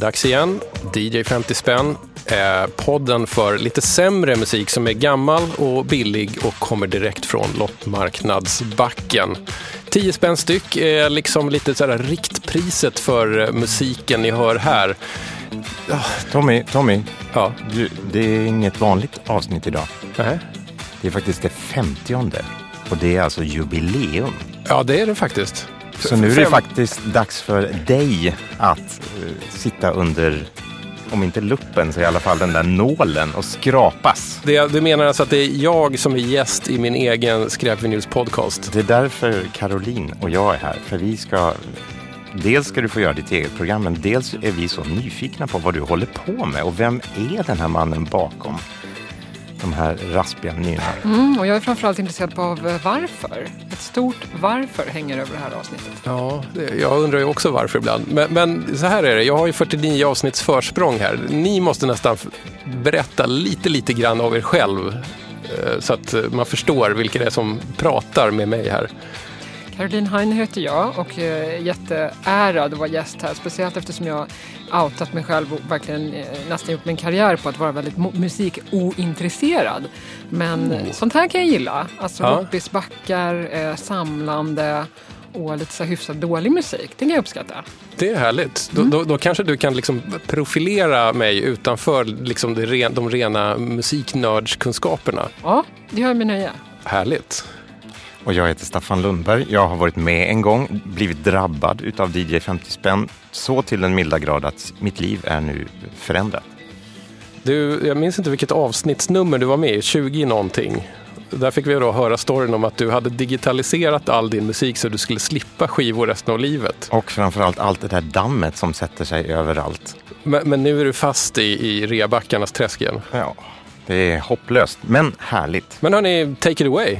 dags igen. DJ 50 spänn. Eh, podden för lite sämre musik som är gammal och billig och kommer direkt från loppmarknadsbacken. 10 spänn styck är liksom lite så här riktpriset för eh, musiken ni hör här. Tommy, Tommy. Ja. Du, det är inget vanligt avsnitt idag. Nej. Det är faktiskt det femtionde. Och det är alltså jubileum. Ja, det är det faktiskt. Så nu är det faktiskt dags för dig att eh, sitta under, om inte luppen så i alla fall den där nålen och skrapas. Det, du menar alltså att det är jag som är gäst i min egen Skräpvinyls podcast? Det är därför Caroline och jag är här. För vi ska, dels ska du få göra ditt eget program, men dels är vi så nyfikna på vad du håller på med. Och vem är den här mannen bakom de här raspiga nynorna? Mm, och jag är framförallt intresserad av eh, varför. Ett stort varför hänger över det här avsnittet. Ja, jag undrar ju också varför ibland. Men, men så här är det, jag har ju 49 avsnitts försprång här. Ni måste nästan berätta lite, lite grann av er själv. eh, Så att eh, man förstår vilka det är som pratar med mig här. Caroline Hein heter jag och är jätteärad att vara gäst här. Speciellt eftersom jag outat mig själv och verkligen eh, nästan gjort min karriär på att vara väldigt musikointresserad. Men eh, sånt här kan jag gilla. Alltså Ja. loppisbackar, eh, samlande och lite så hyfsat dålig musik. Det kan jag uppskatta. Det är härligt. Då, då, då kanske du kan liksom profilera mig utanför liksom de rena musiknördskunskaperna. Ja, det gör jag med nöje. Härligt. Och jag heter Staffan Lundberg. Jag har varit med en gång, blivit drabbad utav DJ 50 spänn. Så till den milda grad att mitt liv är nu förändrat. Du, jag minns inte vilket avsnittsnummer du var med i, 20 någonting. Där fick vi då höra storyn om att du hade digitaliserat all din musik så du skulle slippa skivor resten av livet. Och framförallt allt det där dammet som sätter sig överallt. Men, men nu är du fast i, i reabackarnas träsk igen. Ja, det är hopplöst, men härligt. Men hörni, take it away.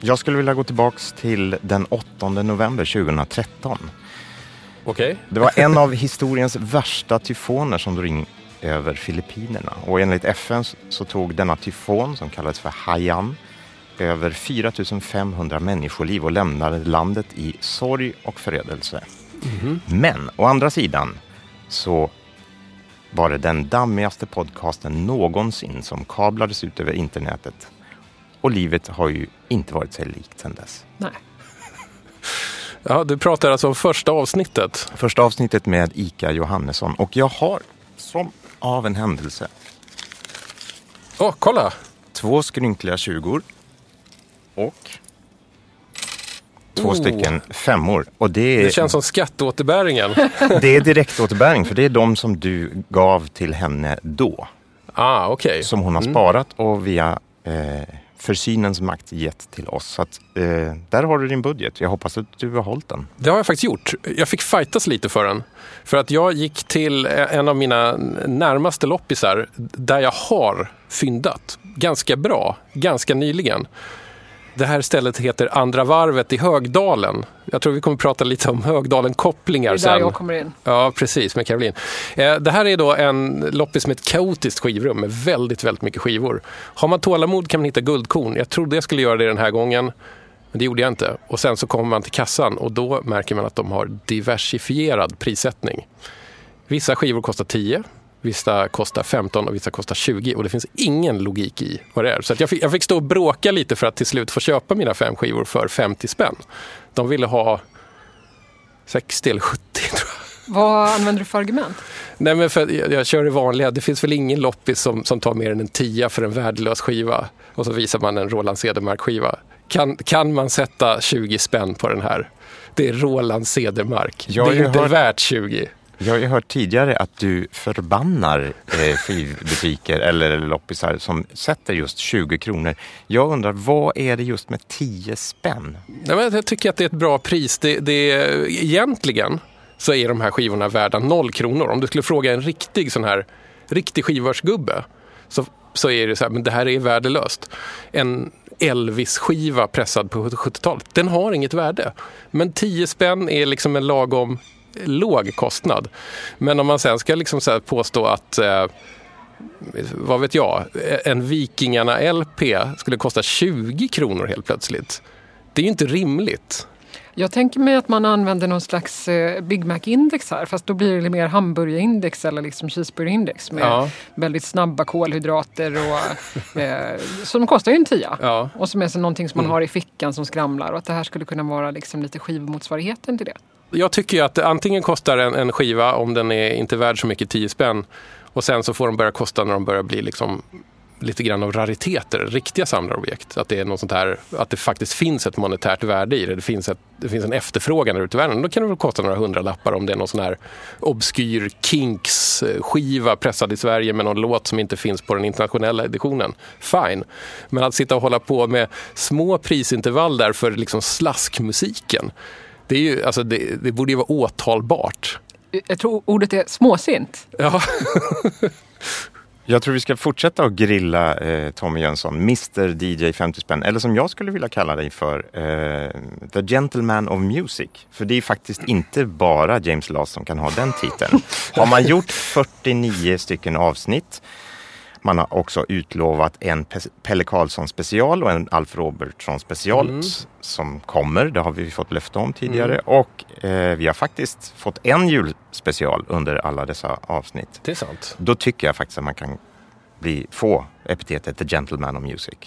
Jag skulle vilja gå tillbaks till den 8 november 2013. Okej? Det var en av historiens värsta tyfoner som drog in över Filippinerna. Och enligt FN så tog denna tyfon, som kallades för Haiyan, över 4 500 människoliv och lämnade landet i sorg och förödelse. Men å andra sidan så var det den dammigaste podcasten någonsin som kablades ut över internetet. Och livet har ju inte varit sig likt sedan dess. Nej. Ja, du pratar alltså om första avsnittet. Första avsnittet med Ika Johannesson och jag har som av en händelse Åh, kolla! två skrynkliga tjugor och två Oh. stycken femmor. Och det är, Det känns som skatteåterbäringen. det är direktåterbäring för det är de som du gav till henne då. ah, okej. Som hon har sparat och via eh, för synens makt gett till oss. Så att, eh, där har du din budget. Jag hoppas att du har hållit den. Det har jag faktiskt gjort. Jag fick fightas lite för den. För att jag gick till en av mina närmaste loppisar där jag har fyndat ganska bra, ganska nyligen. Det här stället heter Andra varvet i Högdalen. Jag tror vi kommer prata lite om Högdalen-kopplingar Det är sen. där jag kommer in. Ja, precis, med Caroline. Eh, Det här är då en loppis med ett kaotiskt skivrum med väldigt, väldigt mycket skivor. Har man tålamod kan man hitta guldkorn. Jag trodde jag skulle göra det den här gången, men det gjorde jag inte. Och sen så kommer man till kassan och då märker man att de har diversifierad prissättning. Vissa skivor kostar 10, vissa kostar 15 och vissa kostar 20 och det finns ingen logik i vad det är. Så att jag, fick, jag fick stå och bråka lite för att till slut få köpa mina fem skivor för 50 spänn. De ville ha 60 eller 70 tror jag. Vad använder du för argument? Nej, men för jag, jag kör det vanliga. Det finns väl ingen loppis som, som tar mer än en tia för en värdelös skiva. Och så visar man en Roland Cedermark-skiva. Kan, kan man sätta 20 spänn på den här? Det är Roland Cedermark. Jag det är inte hört- värt 20. Jag har ju hört tidigare att du förbannar eh, skivbutiker eller loppisar som sätter just 20 kronor. Jag undrar, vad är det just med 10 spänn? Nej, men jag tycker att det är ett bra pris. Det, det, egentligen så är de här skivorna värda noll kronor. Om du skulle fråga en riktig sån här riktig skivbörsgubbe så, så är det så här, men det här är värdelöst. En Elvis-skiva pressad på 70-talet, den har inget värde. Men 10 spänn är liksom en lagom låg kostnad. Men om man sen ska liksom så påstå att eh, vad vet jag, en Vikingarna-LP skulle kosta 20 kronor helt plötsligt. Det är ju inte rimligt. Jag tänker mig att man använder någon slags eh, Big Mac-index här fast då blir det mer hamburgarindex eller liksom cheeseburgerindex med Ja. väldigt snabba kolhydrater och eh, de kostar ju en tia. Ja. Och som är så någonting som man har i fickan som skramlar och att det här skulle kunna vara liksom lite skivmotsvarigheten till det. Jag tycker ju att antingen kostar en, en skiva, om den är inte värd så mycket, 10 spänn. Och sen så får de börja kosta när de börjar bli liksom lite grann av rariteter, riktiga samlarobjekt. Att det, är något sånt här, att det faktiskt finns ett monetärt värde i det. Det finns, ett, det finns en efterfrågan där ute i världen. Då kan det väl kosta några hundralappar om det är någon sån här obskyr Kinks-skiva pressad i Sverige med någon låt som inte finns på den internationella editionen. Fine. Men att sitta och hålla på med små prisintervall där för liksom slaskmusiken. Det, är ju, alltså det, det borde ju vara åtalbart. Jag tror ordet är småsint. Ja. Jag tror vi ska fortsätta att grilla eh, Tommy Jönsson, Mr DJ 50 spänn, eller som jag skulle vilja kalla dig för, eh, The Gentleman of Music. För det är faktiskt inte bara James Last som kan ha den titeln. Har man gjort 49 stycken avsnitt, man har också utlovat en Pe- Pelle Karlsson special och en Alf Robertsson special Mm. som kommer. Det har vi fått löfte om tidigare. Och eh, vi har faktiskt fått en julspecial under alla dessa avsnitt Det är sant. då tycker jag faktiskt att man kan bli, få epitetet The Gentleman of Music.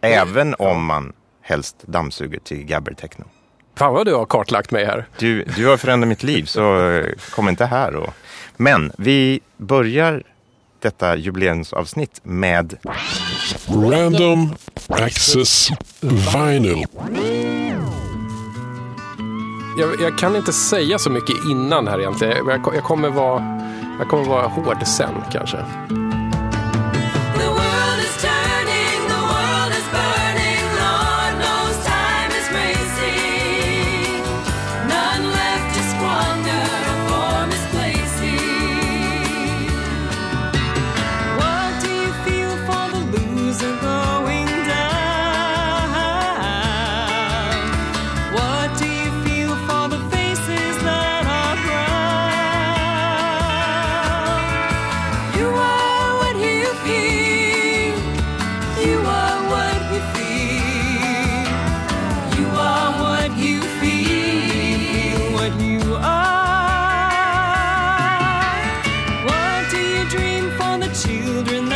Även om man helst dammsuger till gabber techno. Fan vad du har kartlagt mig här. Du, du har förändrat mitt liv, så eh, kom inte här. Och... Men vi börjar detta jubileumsavsnitt med Random Access Vinyl. Jag, jag kan inte säga så mycket innan här egentligen. Jag, jag, kommer, vara, jag kommer vara hård sen kanske. Dream for the children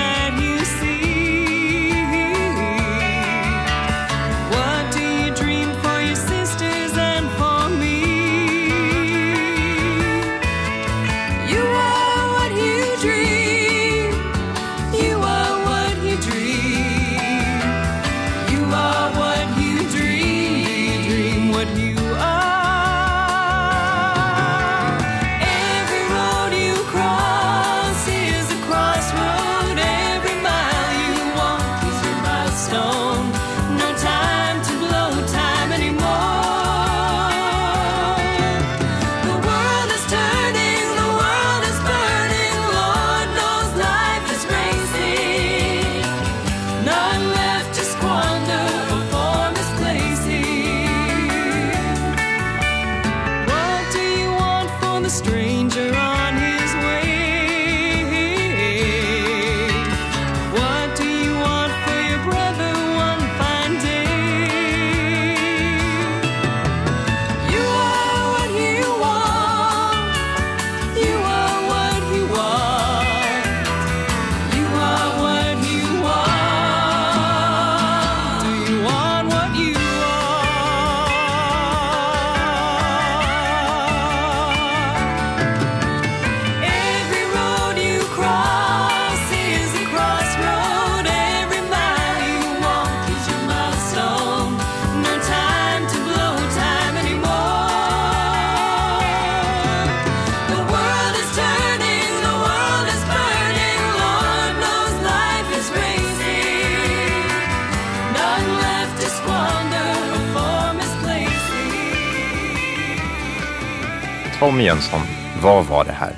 Tom Jönsson. Vad var det här?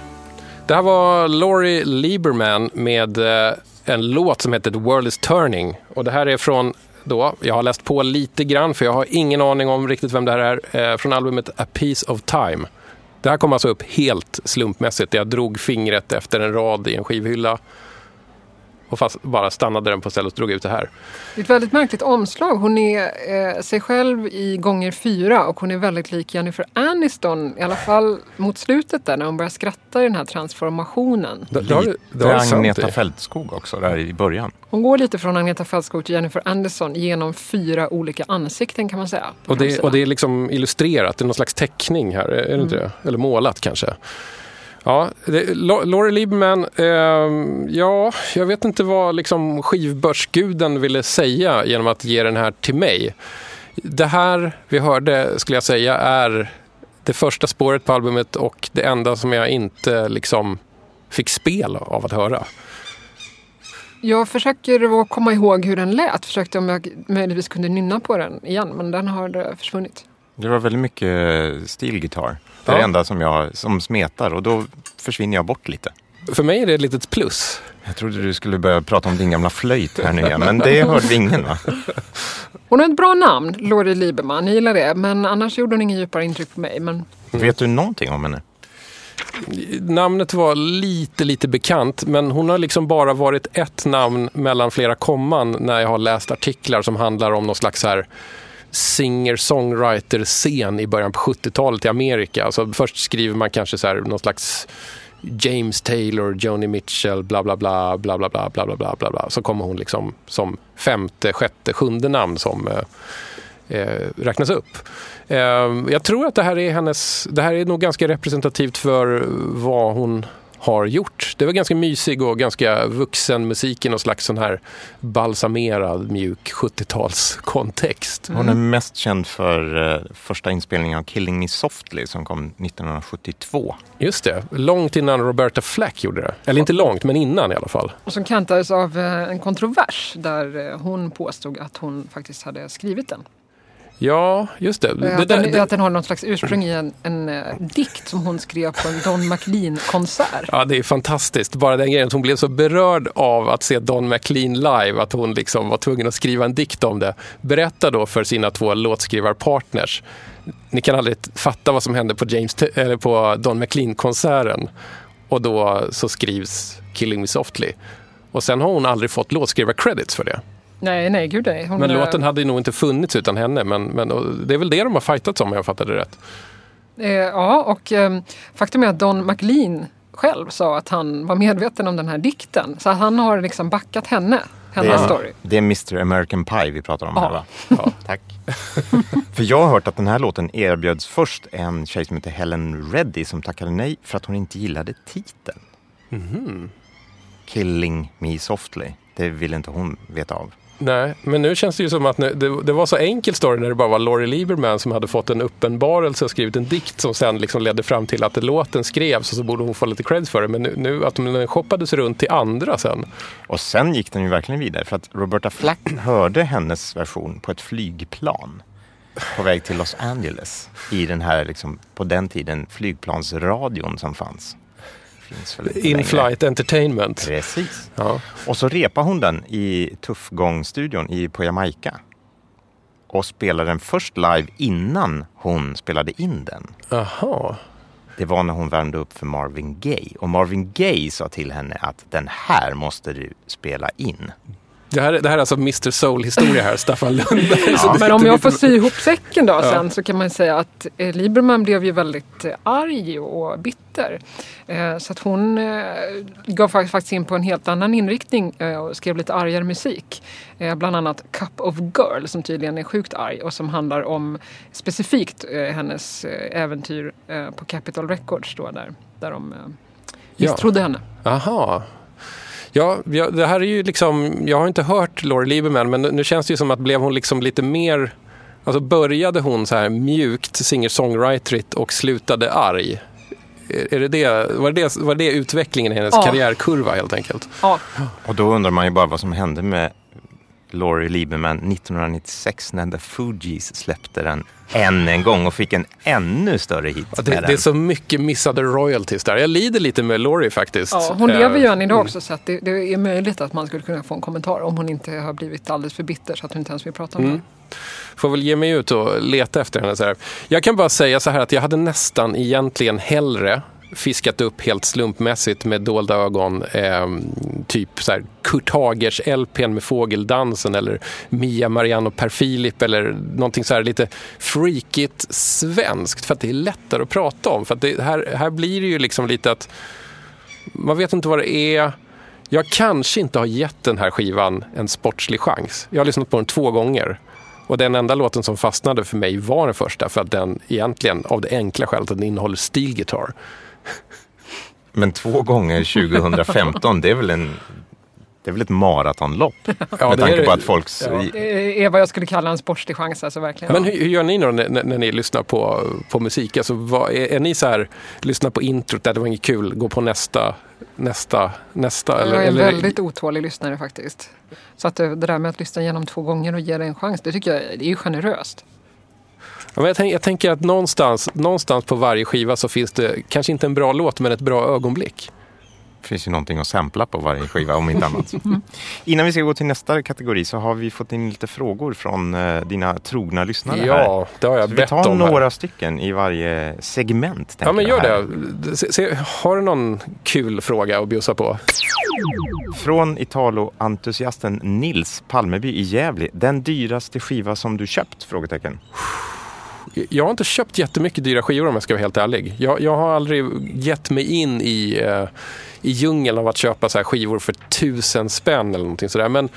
Det här var Laurie Lieberman med eh, en låt som heter The World is Turning. Och det här är från då, jag har läst på lite grann för jag har ingen aning om riktigt vem det här är, eh, från albumet A Piece of Time. Det här kom alltså upp helt slumpmässigt. Jag drog fingret efter en rad i en skivhylla och fast bara stannade den på stället och drog ut det här. Det är ett väldigt märkligt omslag. Hon är eh, sig själv i gånger fyra och hon är väldigt lik Jennifer Aniston. I alla fall mot slutet där när hon börjar skratta i den här transformationen. Det, det sant Agneta. Fältskog också där i början. Hon går lite från Agneta Fältskog till Jennifer Aniston genom fyra olika ansikten kan man säga. Och det, och det är liksom illustrerat, det är någon slags teckning här, är det inte det? Eller målat kanske. Ja, det, Laurie Liebman, eh, ja, jag vet inte vad liksom skivbörsguden ville säga genom att ge den här till mig. Det här vi hörde, skulle jag säga, är det första spåret på albumet och det enda som jag inte liksom fick spel av att höra. Jag försöker att komma ihåg hur den lät. Försökte om jag möjligtvis kunde nynna på den igen men den har eh, försvunnit. Det var väldigt mycket stilgitarr. Det är Ja. det enda som, jag, som smetar och då försvinner jag bort lite. För mig är det ett litet plus. Jag trodde du skulle börja prata om din gamla flöjt här nu igen, men det hörde ingen va? Hon har ett bra namn, Laurie Lieberman. Jag gillar det. Men annars gjorde hon ingen djupare intryck på mig. Men Vet du någonting om henne? Namnet var lite, lite bekant, men hon har liksom bara varit ett namn mellan flera komman när jag har läst artiklar som handlar om någon slags här singer-songwriter-scen i början på 70-talet i Amerika. Alltså först skriver man kanske så här någon slags James Taylor, Joni Mitchell, bla bla bla, bla bla bla, bla bla bla, bla, bla. Så kommer hon liksom som femte, sjätte, sjunde namn som eh, eh, räknas upp. Eh, jag tror att det här är hennes, det här är nog ganska representativt för vad hon har gjort. Det var ganska mysig och ganska vuxen musik i någon slags sån här balsamerad, mjuk 70-talskontext. Hon är mest känd för eh, första inspelningen av Killing Me Softly som kom 1972. Just det, långt innan Roberta Flack gjorde det. Eller inte långt, men innan i alla fall. Och som kantades av eh, en kontrovers där eh, hon påstod att hon faktiskt hade skrivit den. Ja, just det. Det, att, den det att den har något slags ursprung i en, en eh, dikt som hon skrev på en Don McLean-konsert. Ja, det är fantastiskt. Bara den grejen att hon blev så berörd av att se Don McLean live att hon liksom var tvungen att skriva en dikt om det. Berätta då för sina två låtskrivarpartners. Ni kan aldrig fatta vad som hände på, James, eller på Don McLean-konserten. Och då så skrivs Killing Me Softly. Och sen har hon aldrig fått låtskrivar-credits för det. Nej, nej, gud nej. Hon, Men eh, låten hade nog inte funnits utan henne. Men, men det är väl det de har fightats om, om jag fattade rätt. Eh, ja, och eh, faktum är att Don McLean själv sa att han var medveten om den här dikten. Så att han har liksom backat henne, hennes Det är, story. det är Mr American Pie vi pratar om här Ja. va? Ja, tack. för jag har hört att den här låten erbjöds först en tjej som heter Helen Reddy som tackade nej för att hon inte gillade titeln. Killing Me Softly. Det ville inte hon veta av. Nej, men nu känns det ju som att nu- det, det var så enkel story när det bara var Laurie Lieberman som hade fått en uppenbarelse och skrivit en dikt som sen liksom ledde fram till att låten skrevs och så borde hon få lite cred för det. Men nu, nu att den shoppades runt till andra sen. Och sen gick den ju verkligen vidare för att Roberta Flack hörde hennes version på ett flygplan på väg till Los Angeles i den här, liksom, på den tiden, flygplansradion som fanns. In-flight entertainment. Precis. Ja. Och så repade hon den i Tuffgång-studion i, på Jamaica. Och spelade den först live innan hon spelade in den. Aha. Det var när hon värmde upp för Marvin Gaye. Och Marvin Gaye sa till henne att den här måste du spela in. Det här, det här är alltså Mr Soul-historia här, Staffan Lundberg. Det- Men om jag får sy ihop säcken då Ja. sen så kan man säga att eh, Lieberman blev ju väldigt eh, arg och bitter. Eh, så att hon eh, gav fak- faktiskt in på en helt annan inriktning eh, och skrev lite argare musik. Eh, bland annat Cup of Girl som tydligen är sjukt arg och som handlar om specifikt eh, hennes eh, äventyr eh, på Capitol Records då där, där de eh, Ja. misstrodde henne. Aha. Ja, ja, det här är ju liksom, jag har inte hört Laurie Lieberman men nu känns det ju som att blev hon liksom lite mer, alltså började hon så här mjukt singer-songwriterigt och slutade arg? Är är det det, var, det, var det utvecklingen i hennes Ja. karriärkurva helt enkelt? Ja, Och då undrar man ju bara vad som hände med Laurie Lieberman 1996 när The Fugees släppte den än en gång och fick en ännu större hit Ja, det, det är så mycket missade royalties där. Jag lider lite med Laurie faktiskt. Ja, hon Eh, lever ju än idag också så att det, det är möjligt att man skulle kunna få en kommentar om hon inte har blivit alldeles för bitter så att hon inte ens vill prata om Mm. det. Får väl ge mig ut och leta efter henne. Så här. Jag kan bara säga så här att jag hade nästan egentligen hellre fiskat upp helt slumpmässigt med dolda ögon. Eh, typ så här Kurt Hagers LPn med Fågeldansen eller Mia Mariano Per Filip eller någonting så här lite freakigt svenskt för att det är lättare att prata om. För att det, här, här blir det ju liksom lite att man vet inte vad det är. Jag kanske inte har gett den här skivan en sportslig chans. Jag har lyssnat på den två gånger. Och den enda låten som fastnade för mig var den första för att den egentligen, av det enkla skälet att den innehåller steel guitar. Men två gånger 2015, det är väl en det är väl ett maratonlopp? Ja, med tanke på att folks... Ja. Det är vad jag skulle kalla en sportslig chans, alltså verkligen. Men hur, hur gör ni då när, när när ni lyssnar på, på musik? Alltså, vad, är, är ni så här, lyssnar på introt, där det var inget kul, gå på nästa, nästa, nästa? jag är en eller, väldigt otålig lyssnare faktiskt. Så att det, det där med att lyssna igenom två gånger och ge det en chans, det tycker jag det är ju generöst. Ja, men jag, tänk, jag tänker att någonstans, någonstans på varje skiva så finns det kanske inte en bra låt, men ett bra ögonblick. Det finns ju någonting att sampla på varje skiva om inte annat. Innan vi ska gå till nästa kategori så har vi fått in lite frågor från eh, dina trogna lyssnare här. Ja, det har jag Så vi bett tar om. några Här. stycken i varje segment. Ja, men gör här. det. Se, se, har du någon kul fråga att bjussa på? Från Italo-entusiasten Nils Palmeby i Gävle. Den dyraste skiva som du köpt? Frågetecken. Jag har inte köpt jättemycket dyra skivor om jag ska vara helt ärlig. Jag, jag har aldrig gett mig in i, eh, i djungeln av att köpa så här skivor för tusen spänn eller någonting sådär. Men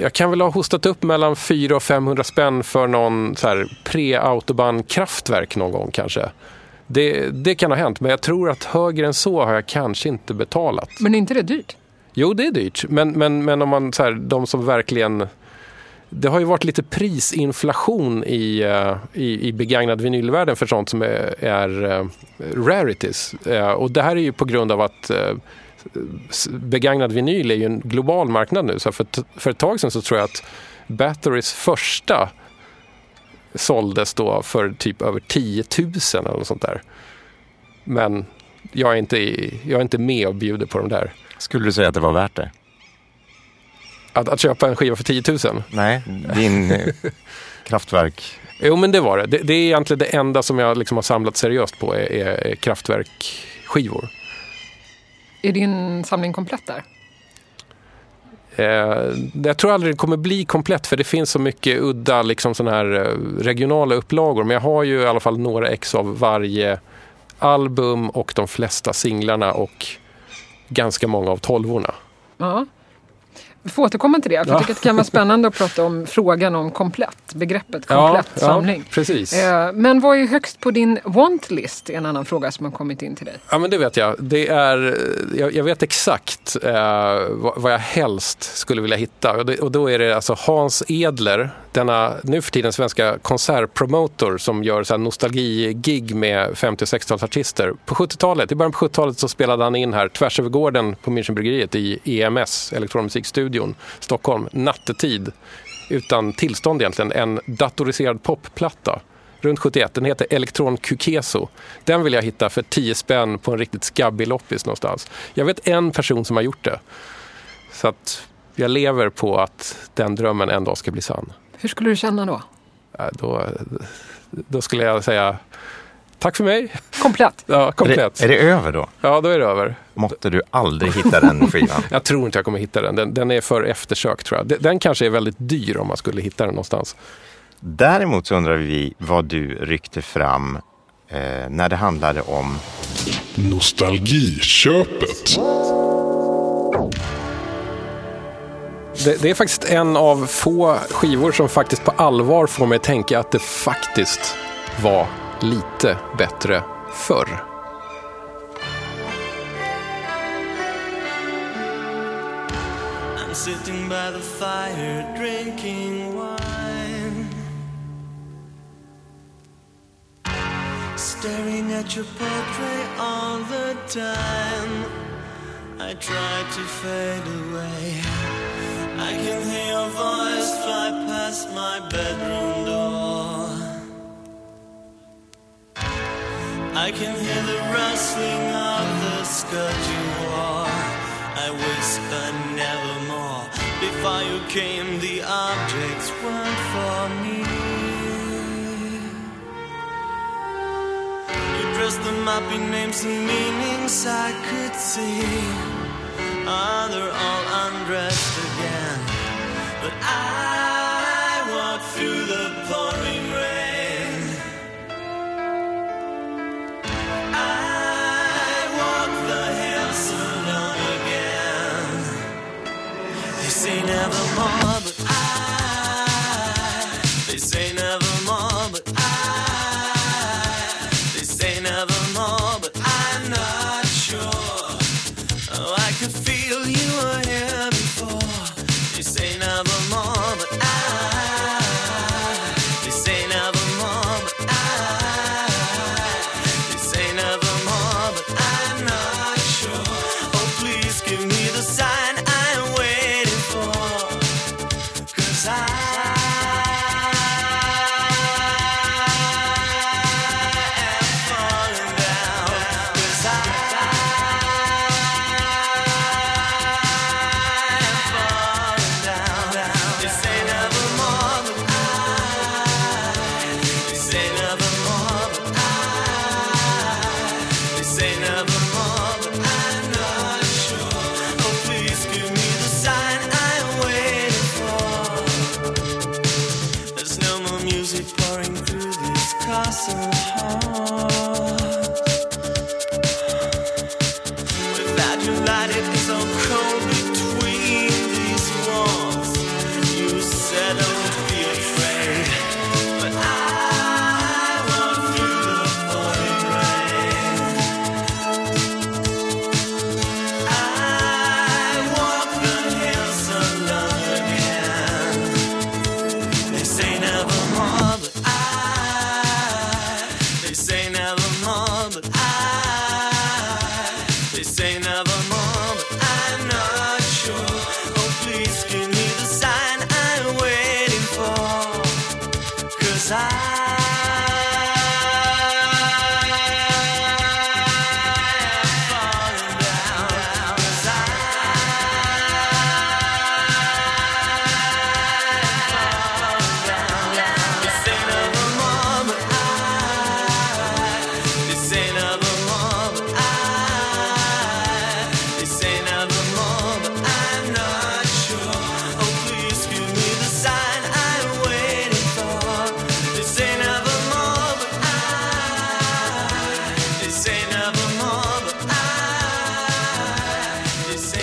jag kan väl ha hostat upp mellan 400 och 500 spänn för någon så pre-autobahn kraftverk någon gång kanske. Det, det kan ha hänt, men jag tror att högre än så har jag kanske inte betalat. Men är inte det dyrt? Jo, det är dyrt. Men, men, men om man så här, de som verkligen... Det har ju varit lite prisinflation i, eh, i, i begagnad vinylvärlden för sånt som är, är eh, rarities. Eh, och det här är ju på grund av att begagnad vinyl är ju en global marknad nu. Så för, ett- för ett tag sedan så tror jag att Batterys första såldes då för typ över 10 000 eller något sånt där. Men jag är inte, jag är inte med och bjuder på de där. Skulle du säga att det var värt det? Att, att köpa en skiva för 10 000? Nej, din kraftverk. Jo, men det var det. Det, det är egentligen det enda som jag liksom har samlat seriöst på är, är, är kraftverkskivor. Är din samling komplett där? Eh, jag tror aldrig det kommer bli komplett för det finns så mycket udda liksom såna här eh, regionala upplagor. Men jag har ju i alla fall några ex av varje album och de flesta singlarna och ganska många av tolvorna. Ja. Vi får återkomma till det, för jag Ja. tycker att det kan vara spännande att prata om frågan om komplett, begreppet komplett samling. precis. Eh, Men vad är högst på din want-list? är en annan fråga som har kommit in till dig. Ja, men det vet jag. Det är, jag, jag vet exakt eh, vad, vad jag helst skulle vilja hitta. Och, det, och då är det alltså Hans Edler, denna nu för tiden svenska konsertpromotor som gör så här nostalgi-gig med 50 och 60-talsartister. På 70-talet, i början på 70-talet så spelade han in här tvärs över gården på Münchenbryggeriet i EMS, elektronmusikstudion, Stockholm, nattetid. Utan tillstånd egentligen, en datoriserad popplatta runt 71. Den heter Elektron Kukeso. Den vill jag hitta för 10 spänn på en riktigt skabbig loppis någonstans. Jag vet en person som har gjort det. Så att jag lever på att den drömmen en dag ska bli sann. Hur skulle du känna då? Då, då skulle jag säga tack för mig. Komplett? Ja, Är komplett. det, är det över då? Ja, då är det över. Måtte du aldrig hitta den skivan. Jag tror inte jag kommer hitta den. Den, den är för eftersökt tror jag. Den, den kanske är väldigt dyr om man skulle hitta den någonstans. Däremot så undrar vi vad du ryckte fram eh, när det handlade om Nostalgiköpet. Det, det är faktiskt en av få skivor som faktiskt på allvar får mig att tänka att det faktiskt var lite bättre förr. I'm sitting by the fire drinking wine. Staring at your portrait all the time. I try to fade away. I can hear your voice fly past my bedroom door. I can hear the rustling of the skirt you wore. I whisper nevermore. Before you came, the objects weren't for me. You First there might be names and meanings I could see. Ah, they're all undressed again. But I walk through the pouring rain. I walk the hills alone again. They nevermore,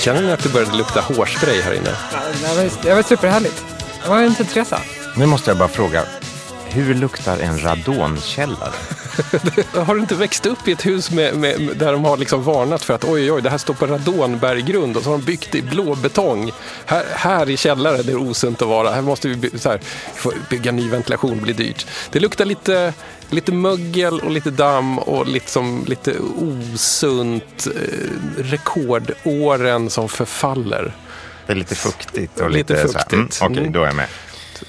Känner ni att det började lukta hårspray här inne? Det var, det var superhärligt. Det var inte Teresa. Nu måste jag bara fråga, hur luktar en radonkällare? Har du inte växt upp i ett hus med, med, med- där de har liksom varnat för att oj, oj, det här står på radonberggrund och så har de byggt i blå betong. Här, här i källaren är det osunt att vara. Här måste vi by- så här, bygga ny ventilation, det blir dyrt. Det luktar lite, lite mögel och lite damm och liksom, lite osunt. Eh, rekordåren som förfaller. Det är lite fuktigt och Lite lite, så här, mm, fuktigt. Okej, Mm. då är jag med.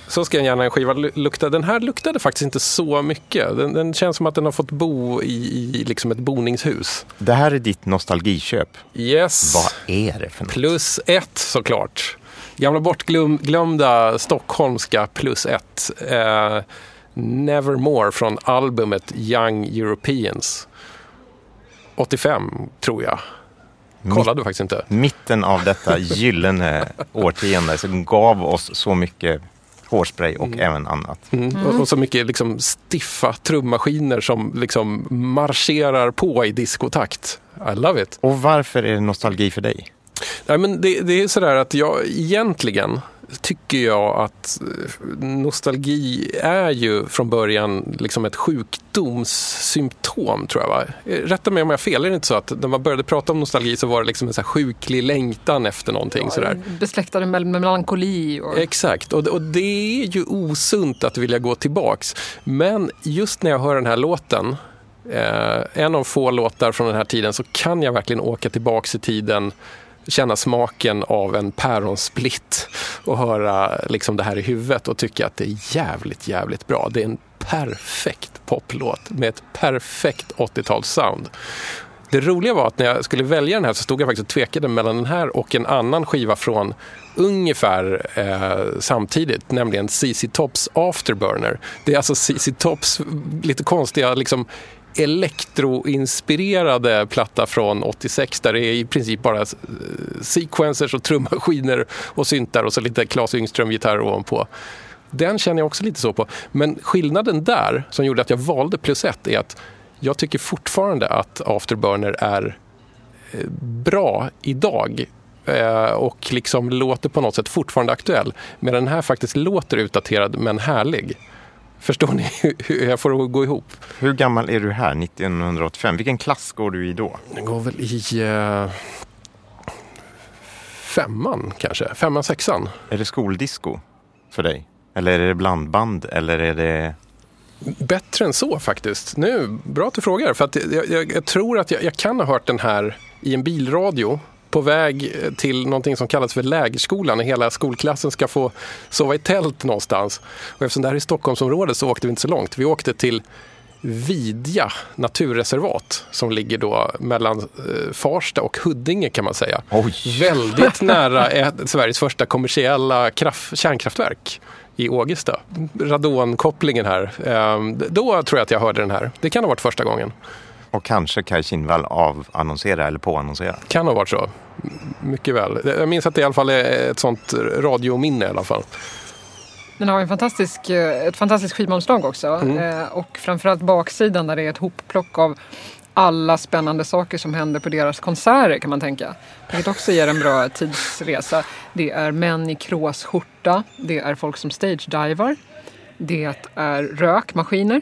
Så ska gärna en skiva lu- lukta. Den här luktade faktiskt inte så mycket. Den, den känns som att den har fått bo i, i liksom ett boningshus. Det här är ditt nostalgiköp. Yes. Vad är det för något? Plus ett såklart. Gamla bortglömda stockholmska plus ett. Eh, Nevermore från albumet Young Europeans. 85 tror jag. Kollade faktiskt inte. Mitten av detta gyllene årtionde som gav oss så mycket hårspray och även annat. Mm. Och, och så mycket liksom stiffa trummaskiner som liksom marscherar på i diskotakt. I love it. Och varför är det nostalgi för dig? Nej, men det, det är sådär att jag egentligen tycker jag att eh, nostalgi är ju från början liksom ett sjukdomssymptom tror jag. Va? Eh, Rätta mig om jag har fel, är det inte så att när man började prata om nostalgi så var det liksom en så sjuklig längtan efter någonting sådär? Besläktade med melankoli. Och... Exakt, och, och det är ju osunt att vilja gå tillbaks. Men just när jag hör den här låten, eh, en av få låtar från den här tiden, så kan jag verkligen åka tillbaks i tiden känna smaken av en päronsplitt och höra liksom det här i huvudet och tycka att det är jävligt, jävligt bra. Det är en perfekt poplåt med ett perfekt 80-talssound. Det roliga var att när jag skulle välja den här så stod jag faktiskt och tvekade mellan den här och en annan skiva från ungefär eh, samtidigt, nämligen ZZ Tops Afterburner. Det är alltså ZZ Tops lite konstiga liksom elektroinspirerade platta från 86 där det är i princip bara eh, sequencers och trummaskiner och syntar och så lite Claes Yngström-gitarr ovanpå. Den känner jag också lite så på. Men skillnaden där, som gjorde att jag valde plus ett, är att jag tycker fortfarande att Afterburner är eh, bra idag eh, och liksom låter på något sätt fortfarande aktuell. Medan den här faktiskt låter utdaterad men härlig. Förstår ni hur- jag får det att gå ihop? Hur gammal är du här 1985? Vilken klass går du i då? Den går väl i eh, femman kanske, femman, sexan. Är det skoldisco för dig? Eller är det blandband? Eller är det... Bättre än så faktiskt. Nu, bra att du frågar. För att jag, jag, jag tror att jag, jag kan ha hört den här i en bilradio på väg till någonting som kallas för lägerskolan när hela skolklassen ska få sova i tält någonstans. Och eftersom det här är Stockholmsområdet så åkte vi inte så långt. Vi åkte till Vidja naturreservat som ligger då mellan eh, Farsta och Huddinge kan man säga. Oj! Väldigt nära ett, Sveriges första kommersiella kraft, kärnkraftverk i Ågesta. Radonkopplingen här. Ehm, Då tror jag att jag hörde den här. Det kan ha varit första gången. Och kanske Kaj Kindvall avannonsera eller påannonsera. Kan ha varit så. Mycket väl. Jag minns att det i alla fall är ett sånt radiominne i alla fall. Den har en fantastisk, eh, ett fantastiskt skivomslag också. Mm. Eh, Och framförallt baksidan där det är ett hopplock av alla spännande saker som händer på deras konserter kan man tänka. Vilket också ger en bra tidsresa. Det är män i kråsskjorta. Det är folk som stage-divar. Det är rökmaskiner.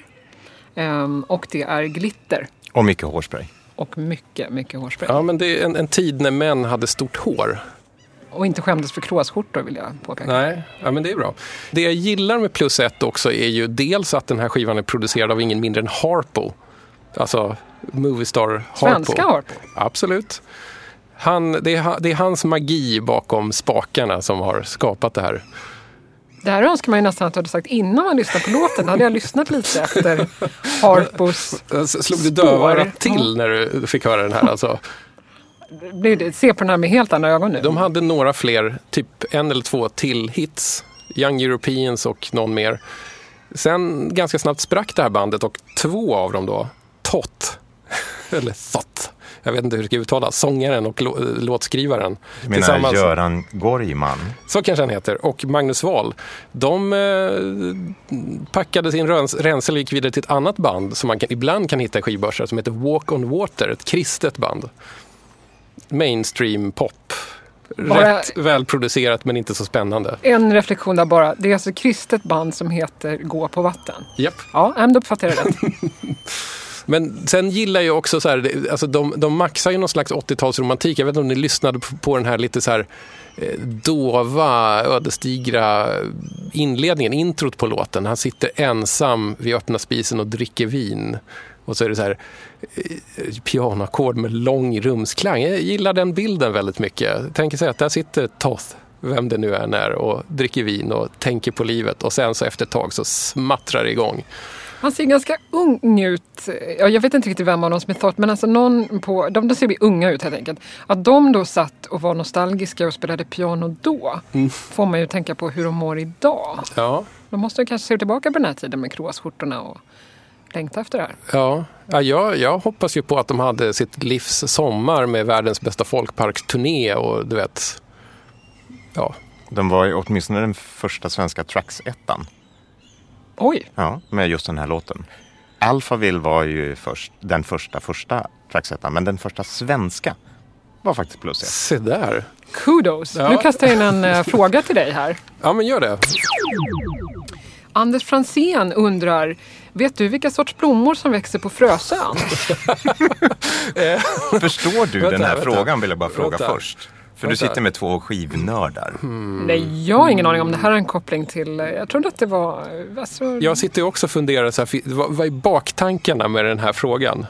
Ehm, Och det är glitter. Och mycket hårspray. Och mycket, mycket hårspray. Ja, men det är en, en tid när män hade stort hår. Och inte skämdes för kråsskjortor vill jag påpeka. Nej, ja, men det är bra. Det jag gillar med plus ett också är ju dels att den här skivan är producerad av ingen mindre än Harpo. Alltså Moviestar Harpo. Svenska Harpo. Absolut. Han, det, är, det är hans magi bakom spakarna som har skapat det här. Det här önskar man ju nästan att du hade sagt innan man lyssnade på låten. Då hade jag lyssnat lite efter Harpos... S- Slog du Spår. dövörat till när du fick höra den här? Alltså, Se på den här med helt andra ögon nu. de hade några fler, typ en eller två till hits. Young Europeans och någon mer. Sen ganska snabbt sprack det här bandet och två av dem då, Tott, eller Thott, jag vet inte hur det ska uttalas, sångaren och lå- låtskrivaren. Jag menar Göran Gorgman. Så kanske han heter. Och Magnus Wahl. De eh, packade sin ränsel och gick vidare till ett annat band som man kan, ibland kan hitta i skivbörsar som heter Walk on Water, ett kristet band. Mainstream pop. Bara- Rätt välproducerat men inte så spännande. En reflektion där bara. Det är alltså ett kristet band som heter Gå på vatten. Japp. Ja, då uppfattar jag det rätt. Men sen gillar jag också så här, alltså de, de maxar ju någon slags 80-talsromantik. Jag vet inte om ni lyssnade på, på den här lite så här eh, dova, ödesdigra inledningen, introt på låten. Han sitter ensam vid öppna spisen och dricker vin. Och så är det så här eh, pianoackord med lång rumsklang. Jag gillar den bilden väldigt mycket. Tänker sig att där sitter Toth, vem det nu än är, och dricker vin och tänker på livet. Och sen så efter ett tag så smattrar det igång. Han ser ganska ung ut. Ja, jag vet inte riktigt vem av dem som är Thought, men alltså någon på, de, de ser vi unga ut helt enkelt. Att de då satt och var nostalgiska och spelade piano då, får man ju tänka på hur de mår idag. Ja, De måste ju kanske se tillbaka på den här tiden med kråsskjortorna och längta efter det här. Ja, ja jag, jag hoppas ju på att de hade sitt livs sommar med världens bästa folkparksturné och du vet, ja, De var ju åtminstone den första svenska Tracks-ettan. Oj, Ja, med just den här låten. Alphaville var ju först, den första första Tracks-ettan, men den första svenska var faktiskt plus ett. se där. kudos! Ja. Nu kastar jag in en eh, fråga till dig här. Ja, men gör det. Anders Fransén undrar, vet du vilka sorts blommor som växer på Frösön? Förstår du Vänta, den här vänta. frågan vill jag bara fråga Vänta. först. För du sitter med två skivnördar. Nej, jag har ingen aning om det här är en koppling till... Jag trodde att det var... Alltså, Jag sitter också och funderar, så här, vad, vad är baktankarna med den här frågan?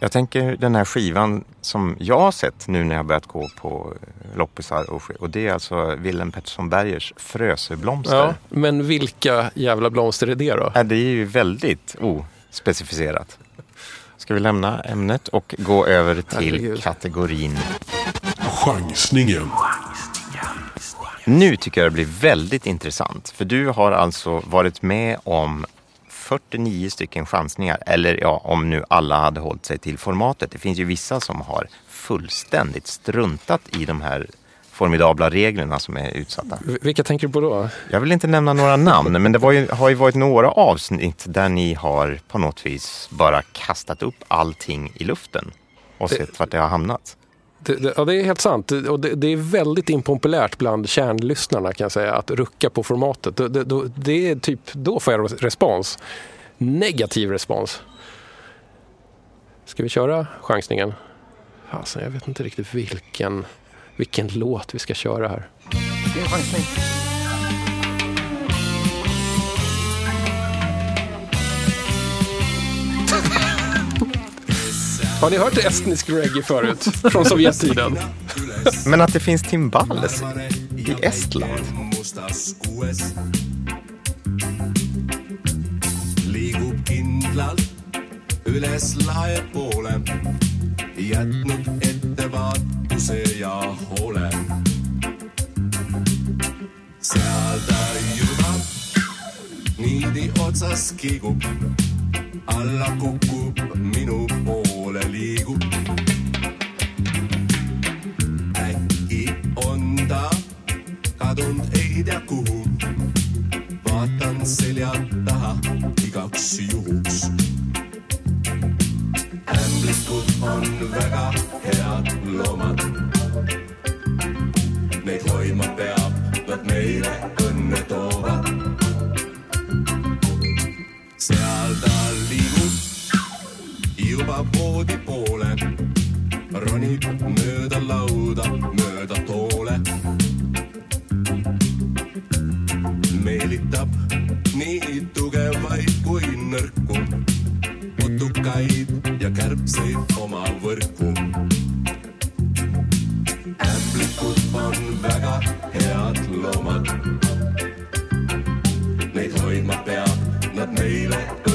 Jag tänker den här skivan som jag har sett nu när jag har börjat gå på eh, loppisar och, och det är alltså Willem Pettersson Bergers Frösöblomster. Ja, men vilka jävla blomster är det då? Ja, det är ju väldigt ospecificerat. Ska vi lämna ämnet och gå över till Herregud. kategorin. Chansningen. Nu tycker jag det blir väldigt intressant. För du har alltså varit med om 49 stycken chansningar. Eller ja, om nu alla hade hållit sig till formatet. Det finns ju vissa som har fullständigt struntat i de här formidabla reglerna som är utsatta. Vilka tänker du på då? Jag vill inte nämna några namn, men det var ju, har ju varit några avsnitt där ni har på något vis bara kastat upp allting i luften och sett vart det har hamnat. Det, det, ja, det är helt sant. Och det, det är väldigt impopulärt bland kärnlyssnarna kan jag säga att rucka på formatet. Det, det, då- det är typ, då får jag respons. Negativ respons. Ska vi köra chansningen? Alltså, jag vet inte riktigt vilken, vilken låt vi ska köra här. Det är en chansning. Har ni hört estnisk reggae förut? Från Sovjettiden? Men att det finns timbales i Estland. niidi otsas kiigub, alla kukub, minu poole liigub. äkki on ta kadunud ei tea kuhu. vaatan selja taha igaks juhuks. ämblikud on väga head loomad. Neid hoidma peab, juba voodi poole, ronib mööda lauda, mööda toole meelitab nii tugevaid kui nõrku, putukaid ja kärbseid oma võrku. ämblikud on väga head loomad. Neid hoidma peab, nad meile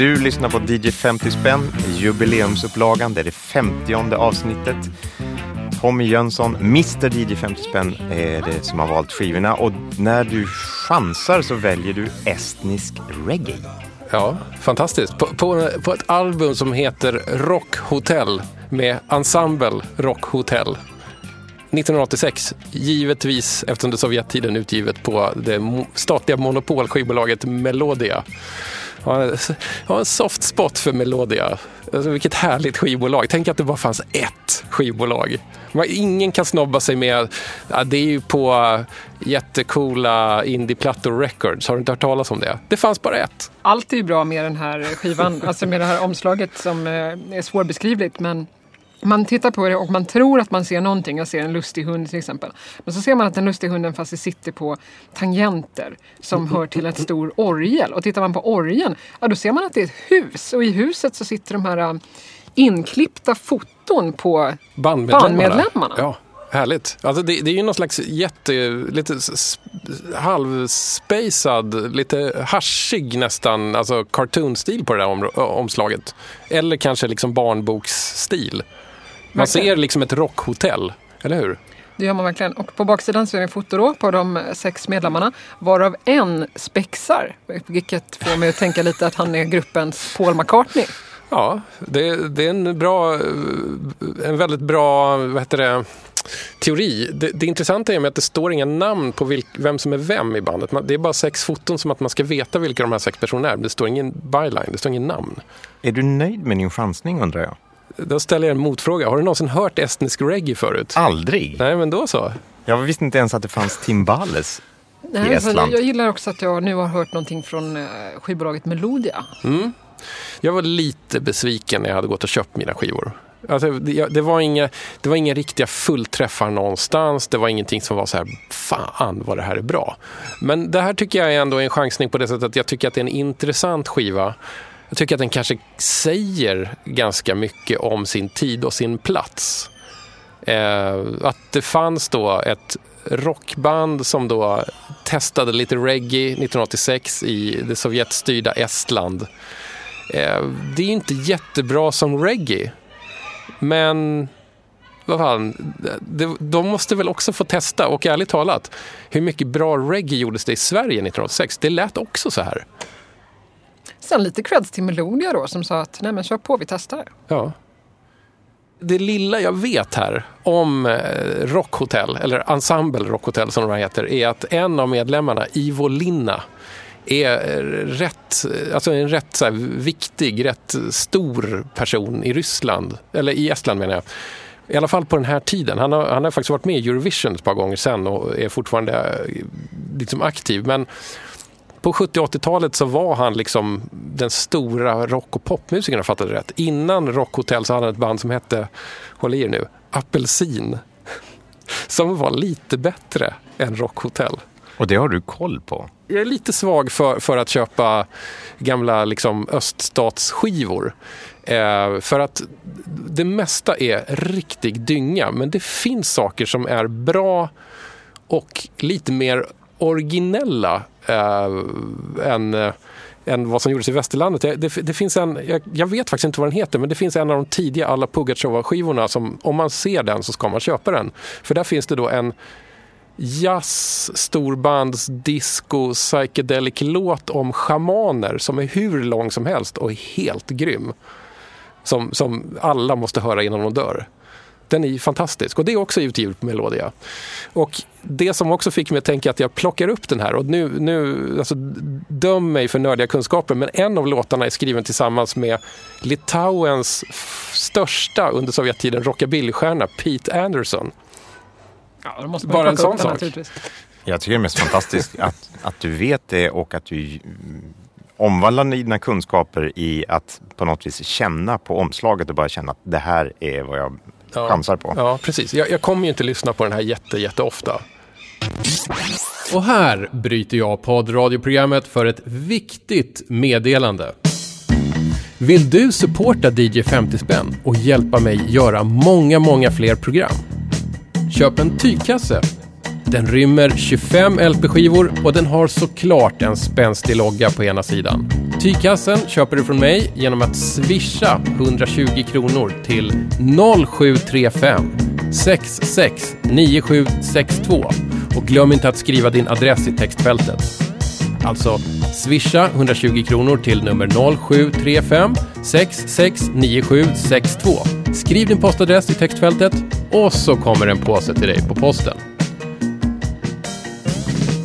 Du lyssnar på DJ 50 spänn, jubileumsupplagan. Det är det 50 avsnittet. Tommy Jönsson, Mr DJ 50 spänn, är det som har valt skivorna. Och när du chansar så väljer du estnisk reggae. Ja, fantastiskt. På, på, på ett album som heter Rock Hotel med Ensemble Rock Hotel. 1986, givetvis efter Sovjettiden utgivet på det statliga monopolskivbolaget Melodia. Jag har en- har en soft spot för Melodia. Alltså, vilket härligt skivbolag. Tänk att det bara fanns ett skivbolag. Man- Ingen kan snobba sig med, ja, det är ju på eh, jättecoola Indieplattor Records. Har du inte hört talas om det? Det fanns bara ett. Allt är ju bra med den här skivan, alltså med det här omslaget som eh, är svårbeskrivligt. Men man tittar på det och man tror att man ser någonting. Jag ser en lustig hund till exempel. Men så ser man att den lustiga hunden faktiskt sitter på tangenter som hör till ett stor orgel. Och tittar man på orgeln, ja då ser man att det är ett hus. Och i huset så sitter de här eh, inklippta foton på Bandmedlemmarna. Bandmedlemmarna. Ja, härligt. Alltså det, det är ju någon slags jätte, lite halvspacad, lite haschig nästan, alltså cartoon-stil på det där om, omslaget. Eller kanske liksom barnboksstil. Man ser liksom ett rockhotell, eller hur? Det gör man verkligen. Och på baksidan så är det en foto då på de sex medlemmarna. Varav en spexar. Vilket får mig att tänka lite att han är gruppens Paul McCartney. Ja, det, det är en bra, en väldigt bra, vad heter det, teori. Det, det intressanta är med att det står inga namn på vilk, vem som är vem i bandet. Man, det är bara sex foton som att man ska veta vilka de här sex personerna är. Det står ingen byline, det står ingen namn. Är du nöjd med din chansning undrar jag? Då ställer jag en motfråga. Har du någonsin hört estnisk reggae förut? Aldrig! Nej, men då så. Jag visste inte ens att det fanns timbales. Nej, så Estland. jag gillar också att jag nu har hört någonting från eh, skivbolaget Melodia. Jag var lite besviken när jag hade gått och köpt mina skivor. Alltså, det, det, var inga, det var inga riktiga fullträffar någonstans. Det var ingenting som var så här, fan vad det här är bra. Men det här tycker jag är ändå en chansning på det sättet att jag tycker att det är en intressant skiva. Jag tycker att den kanske säger ganska mycket om sin tid och sin plats. Eh, att det fanns då ett rockband som då testade lite reggae 1986 i det Sovjetstyrda Estland. Eh, det är inte jättebra som reggae. Men vad fan, det, de måste väl också få testa. Och ärligt talat, hur mycket bra reggae gjordes det i Sverige 1986? Det lät också så här. Sen lite creds till Melodia då som sa att nej men kör på, vi testar. Ja. Det lilla jag vet här om eh, Rockhotell, eller Ensemble Rockhotell som de heter, är att en av medlemmarna, Ivo Linna, är rätt, eh, alltså en rätt så här, viktig, rätt stor person i Ryssland, eller i Estland menar jag. I alla fall på den här tiden. Han har, han har faktiskt varit med i Eurovision ett par gånger sen och är fortfarande eh, liksom aktiv. Men på 70 80-talet så var han liksom den stora rock och popmusikern, om jag fattade rätt. Innan Rockhotell så hade han ett band som hette, håll i er nu, Apelsin. Som var lite bättre än Rockhotell. Och det har du koll på? Jag är lite svag för, för att köpa gamla liksom, öststatsskivor. Eh, för att det mesta är riktig dynga. Men det finns saker som är bra och lite mer originella än, eh, än eh, vad som gjordes i västerlandet. Det, det, det finns en, jag, jag vet faktiskt inte vad den heter, men det finns en av de tidiga alla Pugatjova-skivorna. som om man ser den så ska man köpa den. För där finns det då en jazz, storbands, disco, psychedelic låt om schamaner som är hur lång som helst och är helt grym. Som, som alla måste höra innan de dör. Den är ju fantastisk och det är också utgivet på Melodia. Och det som också fick mig att tänka att jag plockar upp den här och nu, nu alltså, döm mig för nördiga kunskaper men en av låtarna är skriven tillsammans med Litauens största under Sovjettiden rockabillystjärna Pete Anderson. Ja, då måste Bara en sån sak. Jag tycker det är mest fantastiskt att, att du vet det och att du omvandlar dina kunskaper i att på något vis känna på omslaget och bara känna att det här är vad jag Ja. chansar på. Ja, precis. Jag, jag kommer ju inte lyssna på den här jätte, jätteofta. Och här bryter jag poddradioprogrammet för ett viktigt meddelande. Vill du supporta DJ 50 spänn och hjälpa mig göra många, många fler program? Köp en tygkasse. Den rymmer 25 LP-skivor och den har såklart en spänstig logga på ena sidan. Tygkassen köper du från mig genom att swisha 120 kronor till 0735 66 9762 och glöm inte att skriva din adress i textfältet. Alltså swisha 120 kronor till nummer 0735 669762. Skriv din postadress i textfältet och så kommer en påse till dig på posten.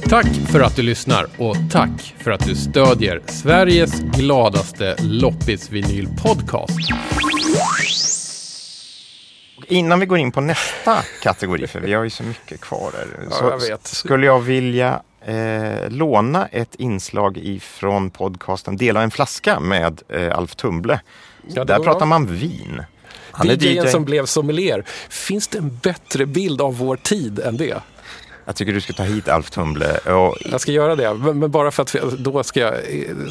Tack för att du lyssnar och tack för att du stödjer Sveriges gladaste loppisvinyl-podcast. Innan vi går in på nästa kategori, för vi har ju så mycket kvar där, Ja, så jag vet. skulle jag vilja eh, låna ett inslag ifrån podcasten Dela en flaska med eh, Alf Tumble. Ja, det där pratar bra. man vin. Han är DJn DJ. som blev sommelier. Finns det en bättre bild av vår tid än det? Jag tycker du ska ta hit Alf Tumble. Och Jag ska göra det, men bara för att då ska jag,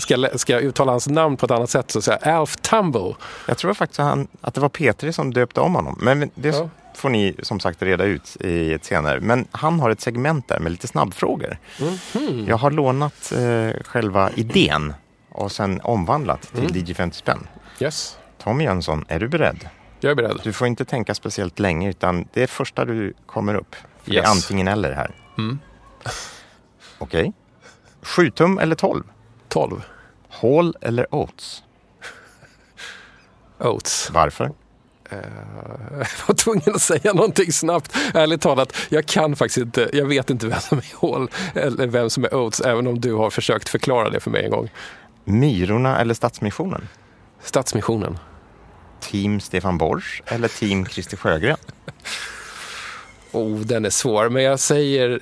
ska, jag- ska jag uttala hans namn på ett annat sätt. Så säger jag Alf Tumble. jag tror faktiskt att, han, att det var P3 som döpte om honom. Men det Ja. får ni som sagt reda ut i ett senare. Men han har ett segment där med lite snabbfrågor. Mhm. Jag har lånat eh, själva idén och sen omvandlat till Mm. DJ 50 spänn. Yes, Tommy Jönsson, är du beredd? jag är beredd. Du får inte tänka speciellt länge utan det är första du kommer upp. För Det Yes. är antingen eller här. Mm. Okej. 7 tum eller 12? 12. Hall eller Oates? Oats. Varför? Jag var tvungen att säga någonting snabbt. Ärligt talat, jag kan faktiskt inte, jag vet inte vem som är Hall eller vem som är Oats, även om du har försökt förklara det för mig en gång. Myrorna eller Stadsmissionen? Stadsmissionen. Team Stefan Borsch eller team Christer Sjögren? Oh, den är svår, men jag säger,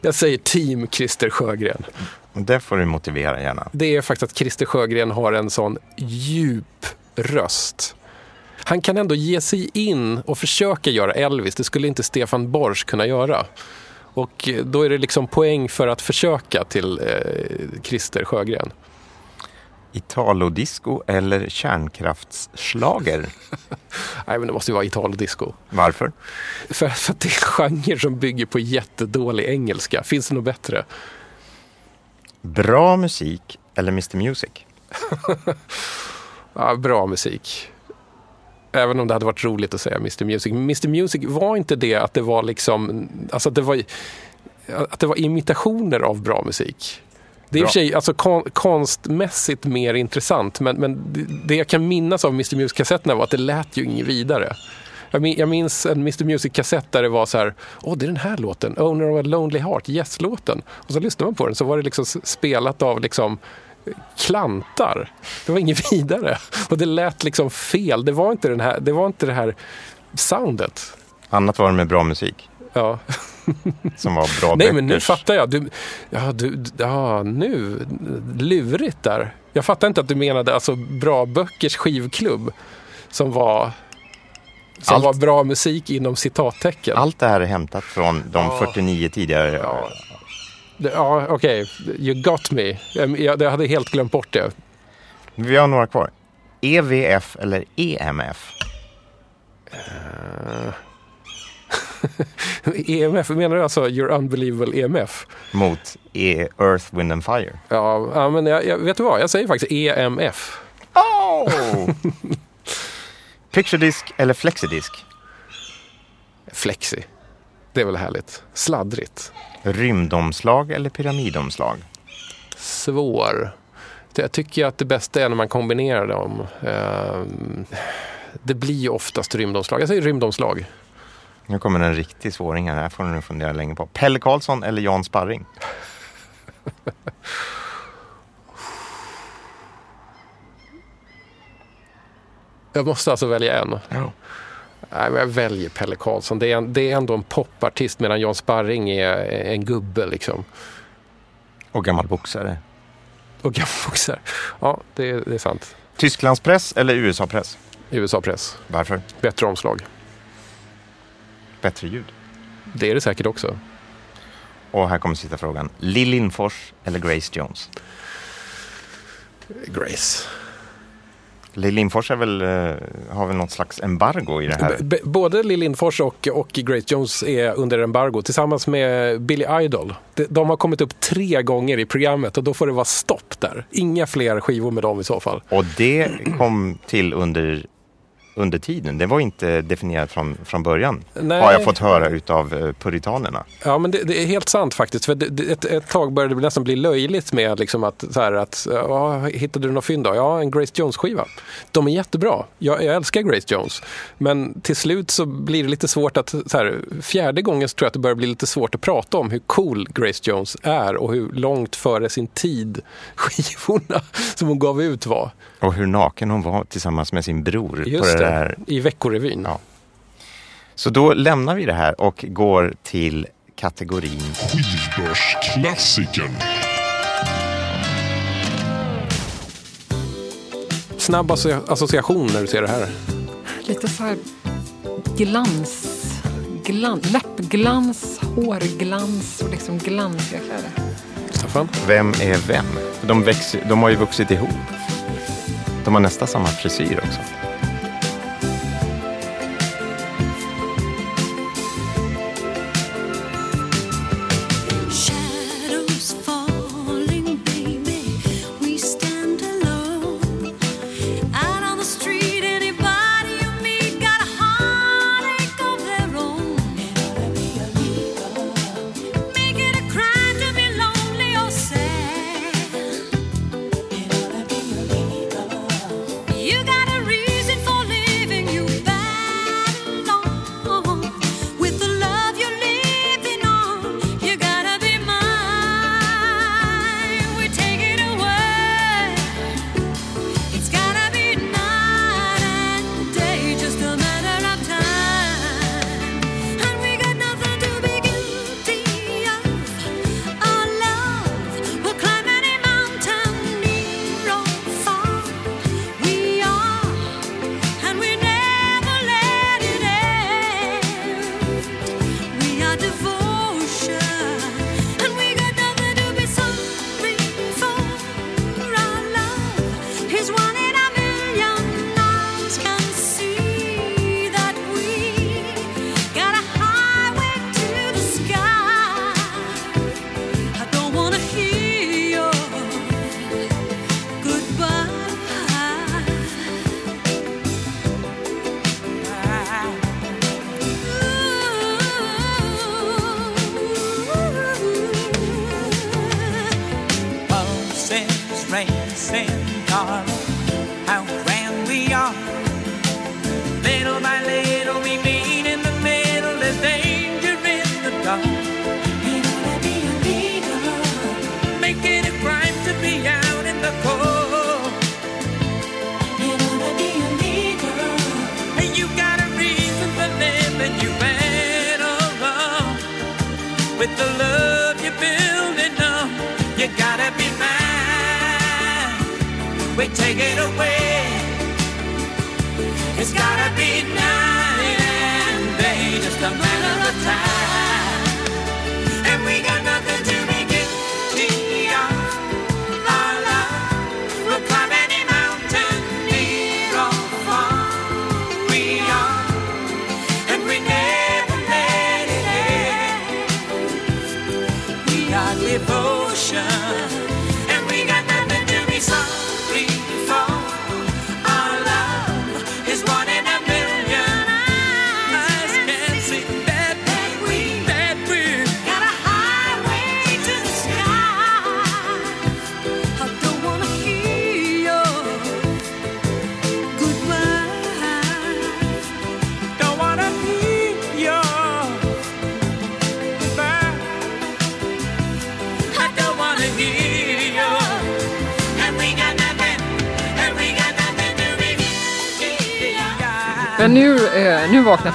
jag säger team Christer Sjögren. Det får du motivera gärna. Det är faktiskt att Christer Sjögren har en sån djup röst. Han kan ändå ge sig in och försöka göra Elvis. Det skulle inte Stefan Borsch kunna göra. Och då är det liksom poäng för att försöka till eh, Christer Sjögren. Italodisco eller kärnkraftsschlager? Nej, men det måste ju vara Italodisco. Varför? För, för att det är en genre som bygger på jättedålig engelska. Finns det något bättre? Bra musik eller Mr Music? Ja, bra musik. Även om det hade varit roligt att säga Mr Music. Men Mr Music var inte det att det var liksom, alltså att det var, att det var imitationer av bra musik. Det är i och för sig alltså, kon, konstmässigt mer intressant, men, men det- jag kan minnas av Mr Music-kassetterna var att det lät ju inget vidare. Jag min- jag minns en Mr Music-kassett där det var så här, åh det är den här låten, Owner of a Lonely Heart, Yes-låten. Och så lyssnade man på den så var det liksom spelat av liksom klantar. Det var inget vidare. Och det lät liksom fel. Det var inte, den här, det, var inte det här soundet. Annat var det med bra musik Ja. som var bra Nej, men nu fattar jag. Du, ja, du, ja, nu. Lurigt där. Jag fattar inte att du menade alltså bra böckers skivklubb som var som Allt- var bra musik inom citattecken. Allt det här är hämtat från de 49 tidigare. Ja. Ja, okej. You got me. Jag, jag hade helt glömt bort det. Vi har några kvar. EVF eller EMF? EMF, menar du alltså Your Unbelievable EMF? Mot e Earth, Wind and Fire. Ja, ja men jag, jag, vet du vad? Jag säger faktiskt EMF. Oh! Picturedisk eller flexidisk? Flexi. Det är väl härligt. Sladdrigt. Rymdomslag eller pyramidomslag? Svår. Jag tycker att det bästa är när man kombinerar dem. Ehm, Det blir ju oftast rymdomslag. Jag säger rymdomslag. Nu kommer en riktig svåring här. Det här får du fundera länge på. Pelle Karlsson eller Jan Sparring? Jag måste alltså välja en. Ja. Nej, men jag väljer Pelle Karlsson. Det är, en, det är ändå en popartist medan Jan Sparring är en gubbe. Liksom. Och gammal boxare. Och gammalboxare. Ja, det, är- det är sant. Tysklandspress eller USA-press? USA-press. Varför? Bättre omslag. Bättre ljud. Det är det säkert också. Och här kommer sista frågan. Lill Lindfors eller Grace Jones? Grace. Lill Lindfors är väl, eh, har väl något slags embargo i det här? B- b- både Lill Lindfors och, och Grace Jones är under embargo tillsammans med Billy Idol. De, de har kommit upp tre gånger i programmet och då får det vara stopp där. Inga fler skivor med dem i så fall. Och det kom till under, under tiden. Det var inte definierat från, från början. Nej. Har jag fått höra utav eh, puritanerna. Ja, men det, det är helt sant faktiskt. För det, det, ett, ett tag började det nästan bli löjligt med liksom att, så här, att ja, hittade du någon fynd då? Ja, en Grace Jones-skiva. De är jättebra. Jag, jag älskar Grace Jones. Men till slut så blir det lite svårt att, så här, fjärde gången tror jag att det börjar bli lite svårt att prata om hur cool Grace Jones är och hur långt före sin tid skivorna som hon gav ut var. Och hur naken hon var tillsammans med sin bror. på Just det det, Där. i Veckorevyn. Ja. Så då lämnar vi det här och går till kategorin Skivbörsklassikern. Snabb asso- association när du ser det här. Lite så här glans, glans läppglans, hårglans och liksom glansiga kläder. Staffan? Vem är vem? De, växer, de har ju vuxit ihop. De har nästan samma frisyr också.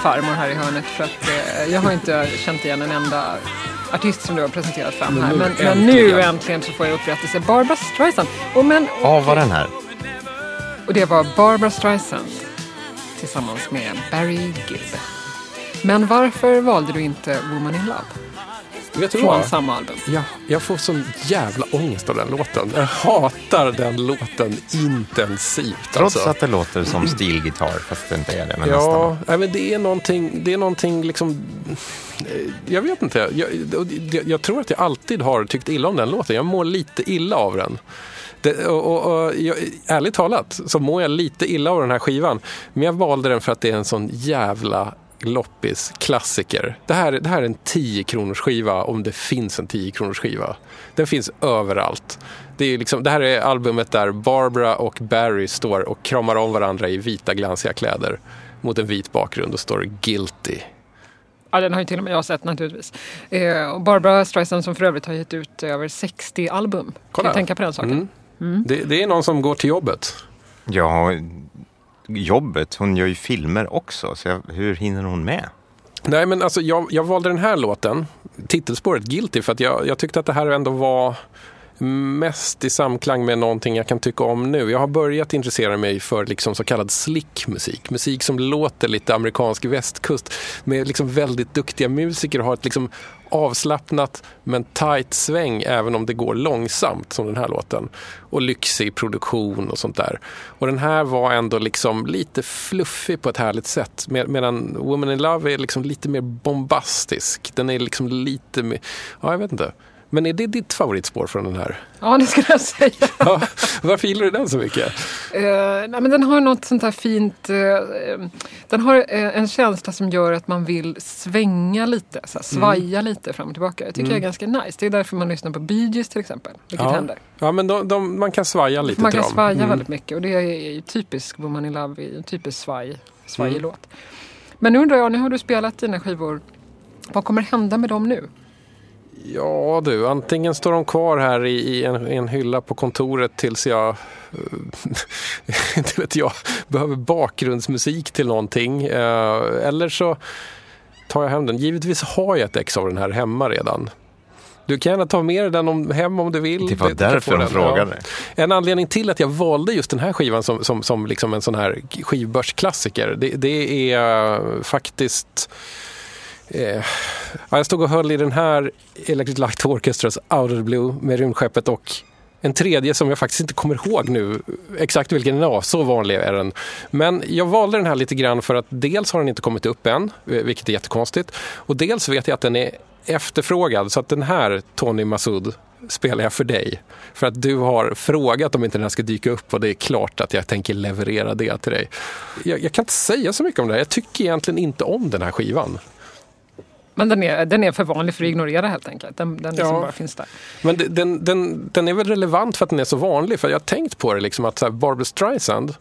Vaknar farmor här i hörnet för att eh, jag har inte känt igen en enda artist som du har presenterat fram här. nu Men, men nu äntligen. så får jag upprättelse. Barbara Streisand. Och, men, Ja, var den här? och det var Barbara Streisand tillsammans med Barry Gibb. Men varför valde du inte Woman in Love Vet du från vad? samma album? Ja, jag får sån jävla ångest av den låten. Jag hatar den låten intensivt. Trots alltså. att det låter som stilgitarr, fast det inte är det. Men nästan. Ja, nej, men det är någonting, det är någonting liksom... eh, Jag vet inte. Jag, jag, jag tror att jag alltid har tyckt illa om den låten. Jag mår lite illa av den. Det, och, och, och, jag, ärligt talat så mår jag lite illa av den här skivan. Men jag valde den för att det är en sån jävla loppis klassiker. Det här, det här är en 10 kronors skiva om det finns en 10 kronors skiva. Den finns överallt. Det, är liksom, det här är albumet där Barbara och Barry står och kramar om varandra i vita glansiga kläder mot en vit bakgrund och står guilty. Ja, den har ju till och med jag sett naturligtvis. Eh, och Barbara Streisand som för övrigt har gett ut över 60 album. Kan Kolla. du tänka på den saken? Mm. Det, det är någon som går till jobbet. Ja, jobbet. Hon gör ju filmer också, så jag, hur hinner hon med? Nej, men alltså jag, jag valde den här låten, titelspåret Guilty, för att jag, jag tyckte att det här ändå var mest i samklang med någonting jag kan tycka om nu. Jag har börjat intressera mig för liksom så kallad slick musik. Musik som låter lite amerikansk västkust med liksom väldigt duktiga musiker och har ett liksom avslappnat men tight sväng även om det går långsamt som den här låten. Och lyxig produktion och sånt där. Och den här var ändå liksom lite fluffig på ett härligt sätt med, medan Woman in Love är liksom lite mer bombastisk. Den är liksom lite mer, ja jag vet inte. Men är det ditt favoritspår från den här? Ja, det skulle jag säga. Ja, varför gillar du den så mycket? Eh, nej, men den har något sånt här fint... eh, den har eh, en känsla som gör att man vill svänga lite, så här, svaja lite fram och tillbaka. Jag tycker det är ganska nice. Det är därför man lyssnar på Bee Gees till exempel. Vilket Ja, händer. ja men de, de, man kan svaja lite Man till kan dem. svaja Mm. väldigt mycket och det är ju typisk Woman in Love, är en typisk svaj, svajig låt. Men nu undrar jag, nu har du spelat dina skivor. Vad kommer hända med dem nu? Ja du, antingen står de kvar här i, i, en, i en hylla på kontoret tills jag, eh, inte vet jag, behöver bakgrundsmusik till någonting. Eh, eller så tar jag hem den. Givetvis har jag ett ex av den här hemma redan. Du kan gärna ta med dig den om, hem om du vill. Det var därför de frågade. En anledning till att jag valde just den här skivan som, som, som liksom en sån här skivbörsklassiker, det, det är faktiskt Eh, jag stod och höll i den här Electric Light Orchestras Out of the Blue med rymdskeppet och en tredje som jag faktiskt inte kommer ihåg nu exakt vilken den var, Så vanlig är den. Men jag valde den här lite grann för att dels har den inte kommit upp än, eh, vilket är jättekonstigt. Och dels vet jag att den är efterfrågad. Så att den här, Tony Massoud, spelar jag för dig. För att du har frågat om inte den här ska dyka upp och det är klart att jag tänker leverera det till dig. Jag, jag kan inte säga så mycket om det här. Jag tycker egentligen inte om den här skivan. Men den är, den är för vanlig för att ignorera helt enkelt. Den, den liksom Ja. bara finns där. Men den, den, den är väl relevant för att den är så vanlig. För jag har tänkt på det liksom att så här, Barbra Streisand,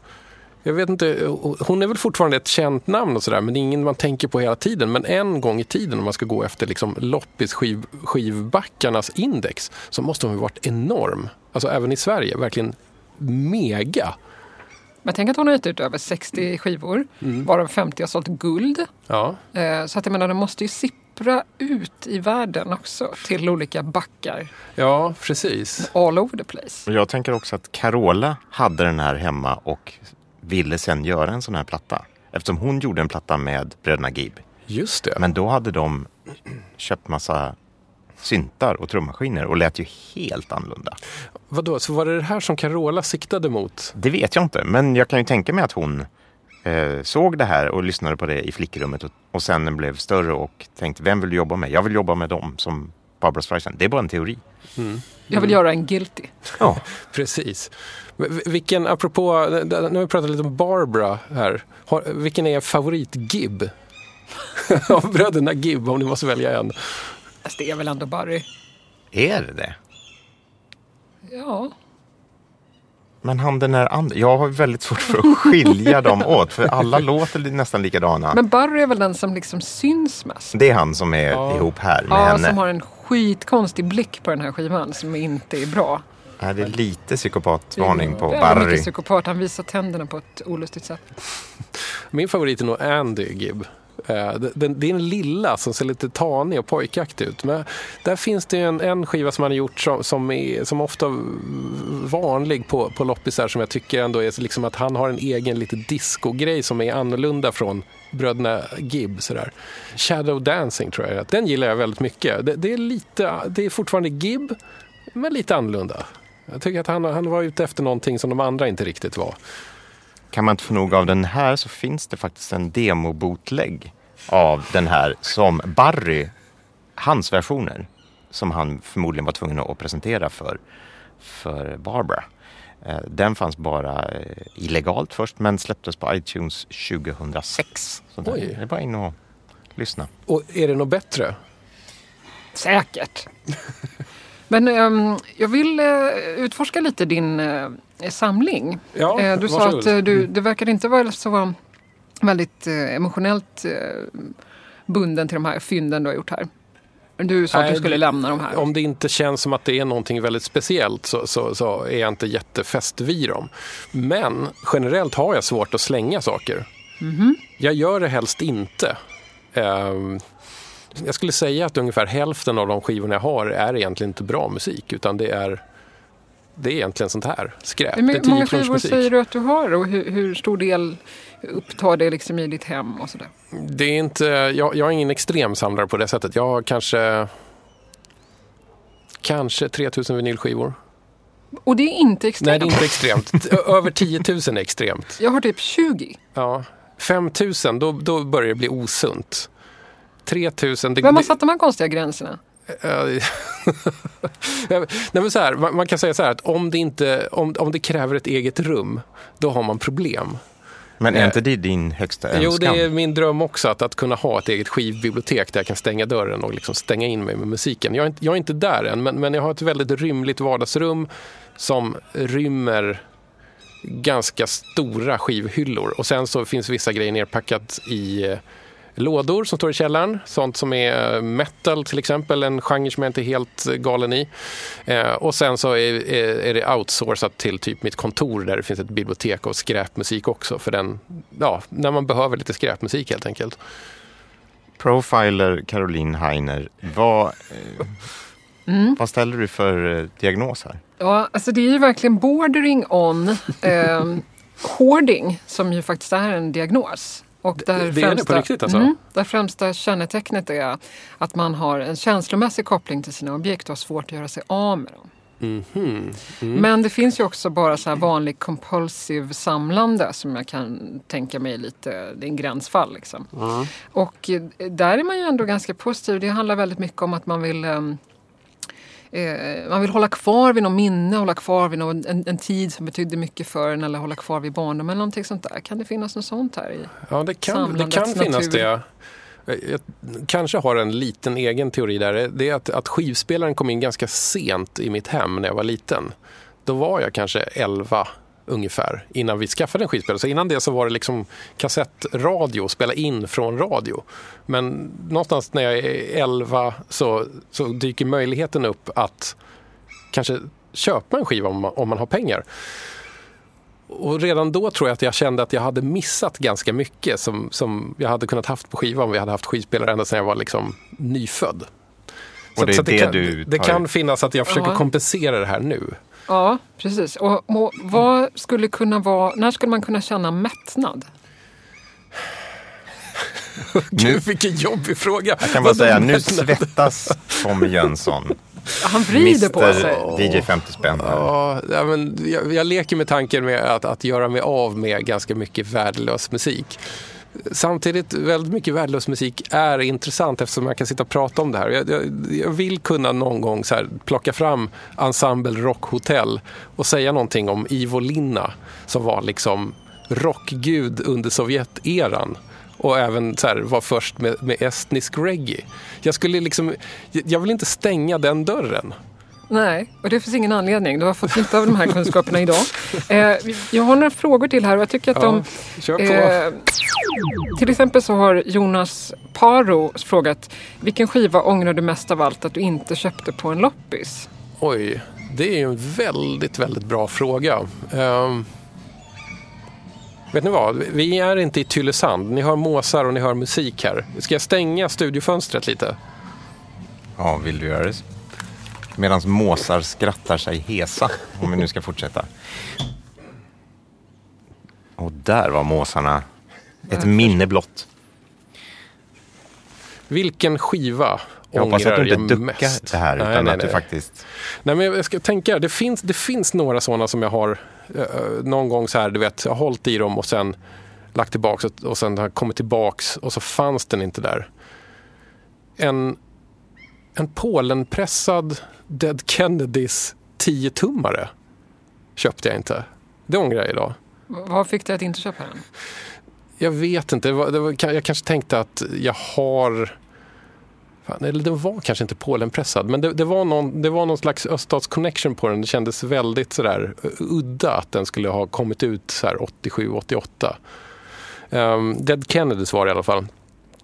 jag vet inte, hon är väl fortfarande ett känt namn och sådär men det är ingen man tänker på hela tiden. Men en gång i tiden om man ska gå efter liksom loppis skiv, index så måste hon ha varit enorm. Alltså även i Sverige, verkligen mega. Men tänk att hon har gett ut över 60 skivor, Mm. varav 50 har sålt guld. Ja, Eh, så att jag menar, den måste ju sippa sippra ut i världen också till olika backar Ja, precis. all over the place. Och jag tänker också att Carola hade den här hemma och ville sen göra en sån här platta. Eftersom hon gjorde en platta med bröderna Gibb. Just det. Men då hade de köpt massa syntar och trummaskiner och lät ju helt annorlunda. Vadå, så var det det här som Carola siktade mot? Det vet jag inte, men jag kan ju tänka mig att hon eh, såg det här och lyssnade på det i flickrummet och, och sen blev större och tänkte, vem vill du jobba med? Jag vill jobba med dem som Barbra Streisand. Det är bara en teori. Jag vill göra en guilty. Ja, Precis. Vilken, apropå, nu har vi pratat lite om Barbara här. Har, vilken är er favorit-Gibb? Av bröderna Gibb, om ni måste välja en. Alltså, det är väl ändå Barry. är det det? Ja. Men han den där andra, jag har väldigt svårt för att skilja dem åt för alla låter nästan likadana. Men Barry är väl den som liksom syns mest. Det är han som är Ja. ihop här med Ja, henne. som har en skitkonstig blick på den här skivan som inte är bra. Är det lite psykopatvarning på Väldigt Barry? mycket psykopat. Han visar tänderna på ett olustigt sätt. Min favorit är nog Andy Gibb. Eh, den- den- Det är en lilla som ser lite tanig och pojkaktig ut. Men där finns det en, en skiva som han har gjort som, som, är, som ofta vanlig på, på loppisar som jag tycker ändå är liksom att han har en egen lite disco-grej som är annorlunda från bröderna Gibb. Sådär. Shadow Dancing tror jag. Den gillar jag väldigt mycket. Det, det, är, lite, det är fortfarande Gibb, men lite annorlunda. Jag tycker att han, han var ute efter någonting som de andra inte riktigt var. Kan man inte få nog av den här så finns det faktiskt en demo-bootleg av den här som Barry, hans versioner, som han förmodligen var tvungen att presentera för, för Barbara. Eh, Den fanns bara eh, illegalt först men släpptes på iTunes 2006. Så där, Oj. det är bara in och lyssna. Och är det något bättre? Säkert. Men ehm, jag vill eh, utforska lite din eh, samling. Ja, Eh, du sa varsågod. att eh, du, det verkar inte vara så väldigt eh, emotionellt eh, bunden till de här fynden du har gjort här. Du sa att Nej, du skulle lämna de här. Om det inte känns som att det är någonting väldigt speciellt så, så, så är jag inte jättefäst vid dem. Men generellt har jag svårt att slänga saker. Jag gör det helst inte. Ehm, jag skulle säga att ungefär hälften av de skivorna jag har är egentligen inte bra musik utan det är, det är egentligen sånt här skräp. Hur är my- många 10 skivor säger du att du har och hur, hur stor del upptar det liksom i ditt hem och sådär? Det är inte, jag, jag är ingen extrem samlare på det sättet. Jag har kanske, kanske 3000 vinylskivor. Och det är inte extremt. Nej, det är inte extremt. Över 10 000 är extremt. Jag har typ 20. Ja. 5 000, då, då börjar det bli osunt. 3 000... Det, Vem har satt de här konstiga gränserna? Eh, Nej, men så här, man, man kan säga så här att om det, inte, om, om det kräver ett eget rum, då har man problem. Men är Eh, inte det din högsta önskan? Jo, det är min dröm också att, att kunna ha ett eget skivbibliotek där jag kan stänga dörren och liksom stänga in mig med musiken. Jag är inte, jag är inte där än, men, men jag har ett väldigt rymligt vardagsrum som rymmer ganska stora skivhyllor. Och sen så finns vissa grejer nerpackat i eh, lådor som står i källaren. Sånt som är eh, metal till exempel, en genre som jag inte är helt eh, galen i. Eh, och sen så är, är, är det outsourcat till typ mitt kontor där det finns ett bibliotek av skräpmusik också. För den, ja, när man behöver lite skräpmusik helt enkelt. Profiler Caroline Heiner, vad, eh, Mm. vad ställer du för eh, diagnos här? Ja, alltså det är ju verkligen bordering on eh, hoarding som ju faktiskt är en diagnos. Och där det är det på riktigt alltså? Mm, där främsta kännetecknet är att man har en känslomässig koppling till sina objekt och har svårt att göra sig av med dem. Mhm. Men det finns ju också bara så här vanlig compulsive samlande som jag kan tänka mig lite, det är en gränsfall liksom. Och eh, där är man ju ändå ganska positiv. Det handlar väldigt mycket om att man vill ehm, eh, man vill hålla kvar vid något minne, hålla kvar vid någon, en, en tid som betydde mycket för en eller hålla kvar vid barndom eller någonting sånt där. Kan det finnas något sånt här? I? Ja, det kan, det kan finnas natur. det. Jag kanske har en liten egen teori där. Det är att, att skivspelaren kom in ganska sent i mitt hem när jag var liten. Då var jag kanske 11 ungefär innan vi skaffade en skivspelare. Så innan det så var det liksom kassettradio, spela in från radio. Men någonstans när jag är 11 så, så dyker möjligheten upp att kanske köpa en skiva om man, om man har pengar. Och redan då tror jag att jag kände att jag hade missat ganska mycket som, som jag hade kunnat haft på skiva om vi hade haft skivspelare ända sedan jag var liksom nyfödd. Och det är det kan, du det kan finnas att jag försöker kompensera det här nu. Ja, precis. Och, och vad skulle kunna vara, när skulle man kunna känna mättnad? Gud, vilken jobbig fråga. Jag kan bara säga, nu svettas Tommy Jönsson. Han vrider på sig. DJ 50 spänn. ja, men jag, jag leker med tanken med att, att göra mig av med ganska mycket värdelös musik. Samtidigt, väldigt mycket värdelös musik är intressant eftersom man kan sitta och prata om det här. Jag, jag, jag vill kunna någon gång så här, plocka fram Ensemble Rock Hotel och säga någonting om Ivo Linna som var liksom rockgud under Sovjeteran och även så här, var först med, med estnisk reggae. Jag, skulle liksom, jag vill inte stänga den dörren. Nej, och det finns ingen anledning. Du har fått nytta av de här kunskaperna idag. Eh, jag har några frågor till här och jag tycker att de... kör på. Eh, till exempel så har Jonas Paro frågat Vilken skiva ångrar du mest av allt att du inte köpte på en loppis? Oj, det är ju en väldigt, väldigt bra fråga. Ehm, vet ni vad? Vi är inte i Tylösand. Ni hör måsar och ni hör musik här. Ska jag stänga studiofönstret lite? Ja, vill du göra det? Medan måsar skrattar sig hesa, om vi nu ska fortsätta. Och där var måsarna ett minne blott. Vilken skiva Jag hoppas att du jag inte duckar mest? det här, utan Nej, nej, att du nej. faktiskt... Nej, men jag ska tänka, det finns, det finns några sådana som jag har eh, någon gång så här, du vet, jag har hållit i dem och sen lagt tillbaks och, och sen har jag kommit tillbaks och så fanns den inte där. En, en Polenpressad Dead Kennedys 10-tummare köpte jag inte. Det ångrar jag idag. Vad fick dig att inte köpa den? Jag vet inte. Det var, det var, jag kanske tänkte att jag har... Fan, eller det var kanske inte Polenpressad, men det, det, var någon, det var någon slags öststatsconnection på den. Det kändes väldigt sådär udda att den skulle ha kommit ut så här 87, 88. Um, Dead Kennedys var det i alla fall.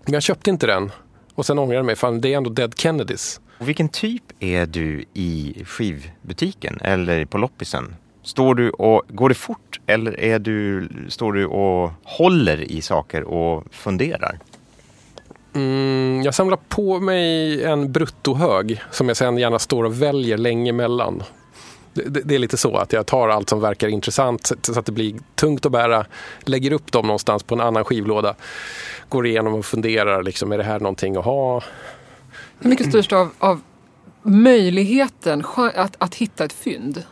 Men jag köpte inte den. Och sen ångrade jag mig, fan det är ändå Dead Kennedys. Och vilken typ är du i skivbutiken eller på loppisen? Står du och, går det fort eller är du, står du och håller i saker och funderar? Mm, jag samlar på mig en bruttohög som jag sen gärna står och väljer länge mellan. Det, det, är lite så att jag tar allt som verkar intressant så, så att det blir tungt att bära, lägger upp dem någonstans på en annan skivlåda, går igenom och funderar, liksom, är det här någonting att ha? Hur mycket styrs det av, av möjligheten att, att hitta ett fynd?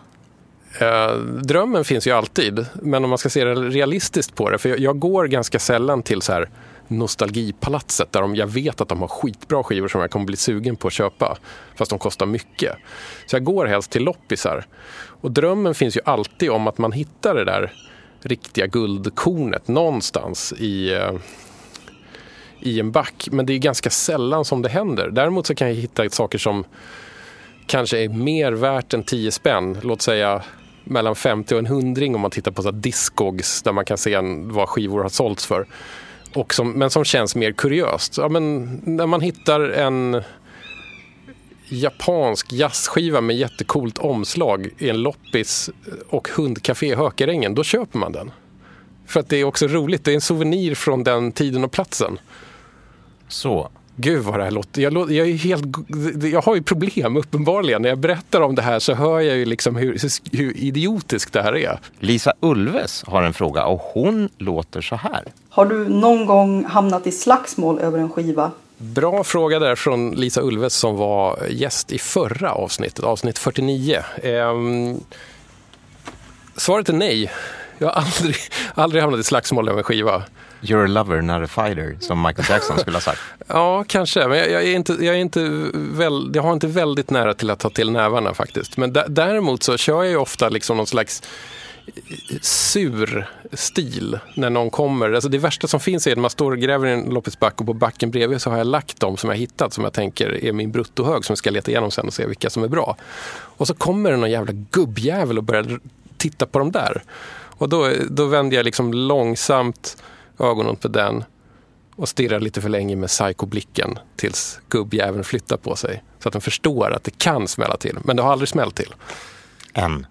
Eh, drömmen finns ju alltid, men om man ska se realistiskt på det, för jag, jag går ganska sällan till så här nostalgipalatset där de, jag vet att de har skitbra skivor som jag kommer bli sugen på att köpa, fast de kostar mycket. Så jag går helst till loppisar. Och drömmen finns ju alltid om att man hittar det där riktiga guldkornet någonstans i, eh, i en back. Men det är ganska sällan som det händer. Däremot så kan jag hitta saker som kanske är mer värt än 10 spänn. Låt säga mellan 50 och en hundring om man tittar på så här Discogs där man kan se en, vad skivor har sålts för. Och som, men som känns mer kuriöst. Ja, men när man hittar en japansk jazzskiva med jättecoolt omslag i en loppis och hundcafé i Hökarängen, då köper man den. För att det är också roligt, det är en souvenir från den tiden och platsen. Så. Gud vad det här låter. Jag, jag, är helt, jag har ju problem uppenbarligen. När jag berättar om det här så hör jag ju liksom hur, hur idiotiskt det här är. Lisa Ulves har en fråga och hon låter så här. Har du någon gång hamnat i slagsmål över en skiva? Bra fråga där från Lisa Ulves som var gäst i förra avsnittet, avsnitt 49. Ehm, svaret är nej. Jag har aldrig, aldrig hamnat i slagsmål över en skiva. You're a lover, not a fighter, som Michael Jackson skulle ha sagt. Ja, kanske. Men jag, jag, är inte, jag, är inte väl, jag har inte väldigt nära till att ta till nävarna faktiskt. Men däremot så kör jag ju ofta liksom någon slags eh, sur stil när någon kommer. Alltså det värsta som finns är att man står och gräver i en loppisback och på backen bredvid så har jag lagt dem som jag hittat som jag tänker är min bruttohög som jag ska leta igenom sen och se vilka som är bra. Och så kommer det någon jävla gubbjävel och börjar titta på dem där. Och då, då vänder jag liksom långsamt ögonen på den och stirrar lite för länge med psykoblicken tills gubbjäveln flyttar på sig. Så att den förstår att det kan smälla till. Men det har aldrig smällt till. En.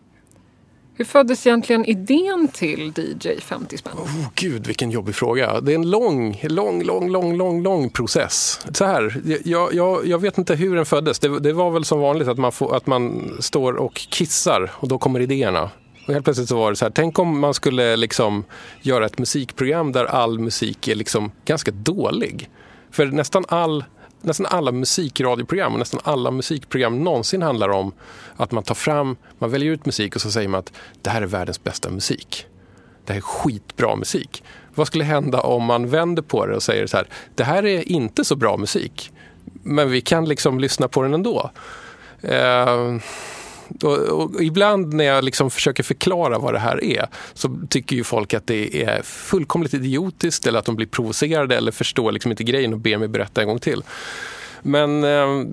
Hur föddes egentligen idén till DJ 50 spänn? Oh, gud, vilken jobbig fråga. Det är en lång, lång, lång, lång, lång, lång process. Så här, jag, jag, jag vet inte hur den föddes. Det, det var väl som vanligt att man, får, att man står och kissar och då kommer idéerna. Och helt plötsligt så var det så här, tänk om man skulle liksom göra ett musikprogram där all musik är liksom ganska dålig. För nästan all nästan alla musikradioprogram och nästan alla musikprogram någonsin handlar om att man tar fram, man väljer ut musik och så säger man att det här är världens bästa musik. Det här är skitbra musik. Vad skulle hända om man vänder på det och säger så här, det här är inte så bra musik, men vi kan liksom lyssna på den ändå. Uh, och, och ibland när jag liksom försöker förklara vad det här är så tycker ju folk att det är fullkomligt idiotiskt eller att de blir provocerade eller förstår liksom inte grejen och ber mig berätta en gång till. Men eh,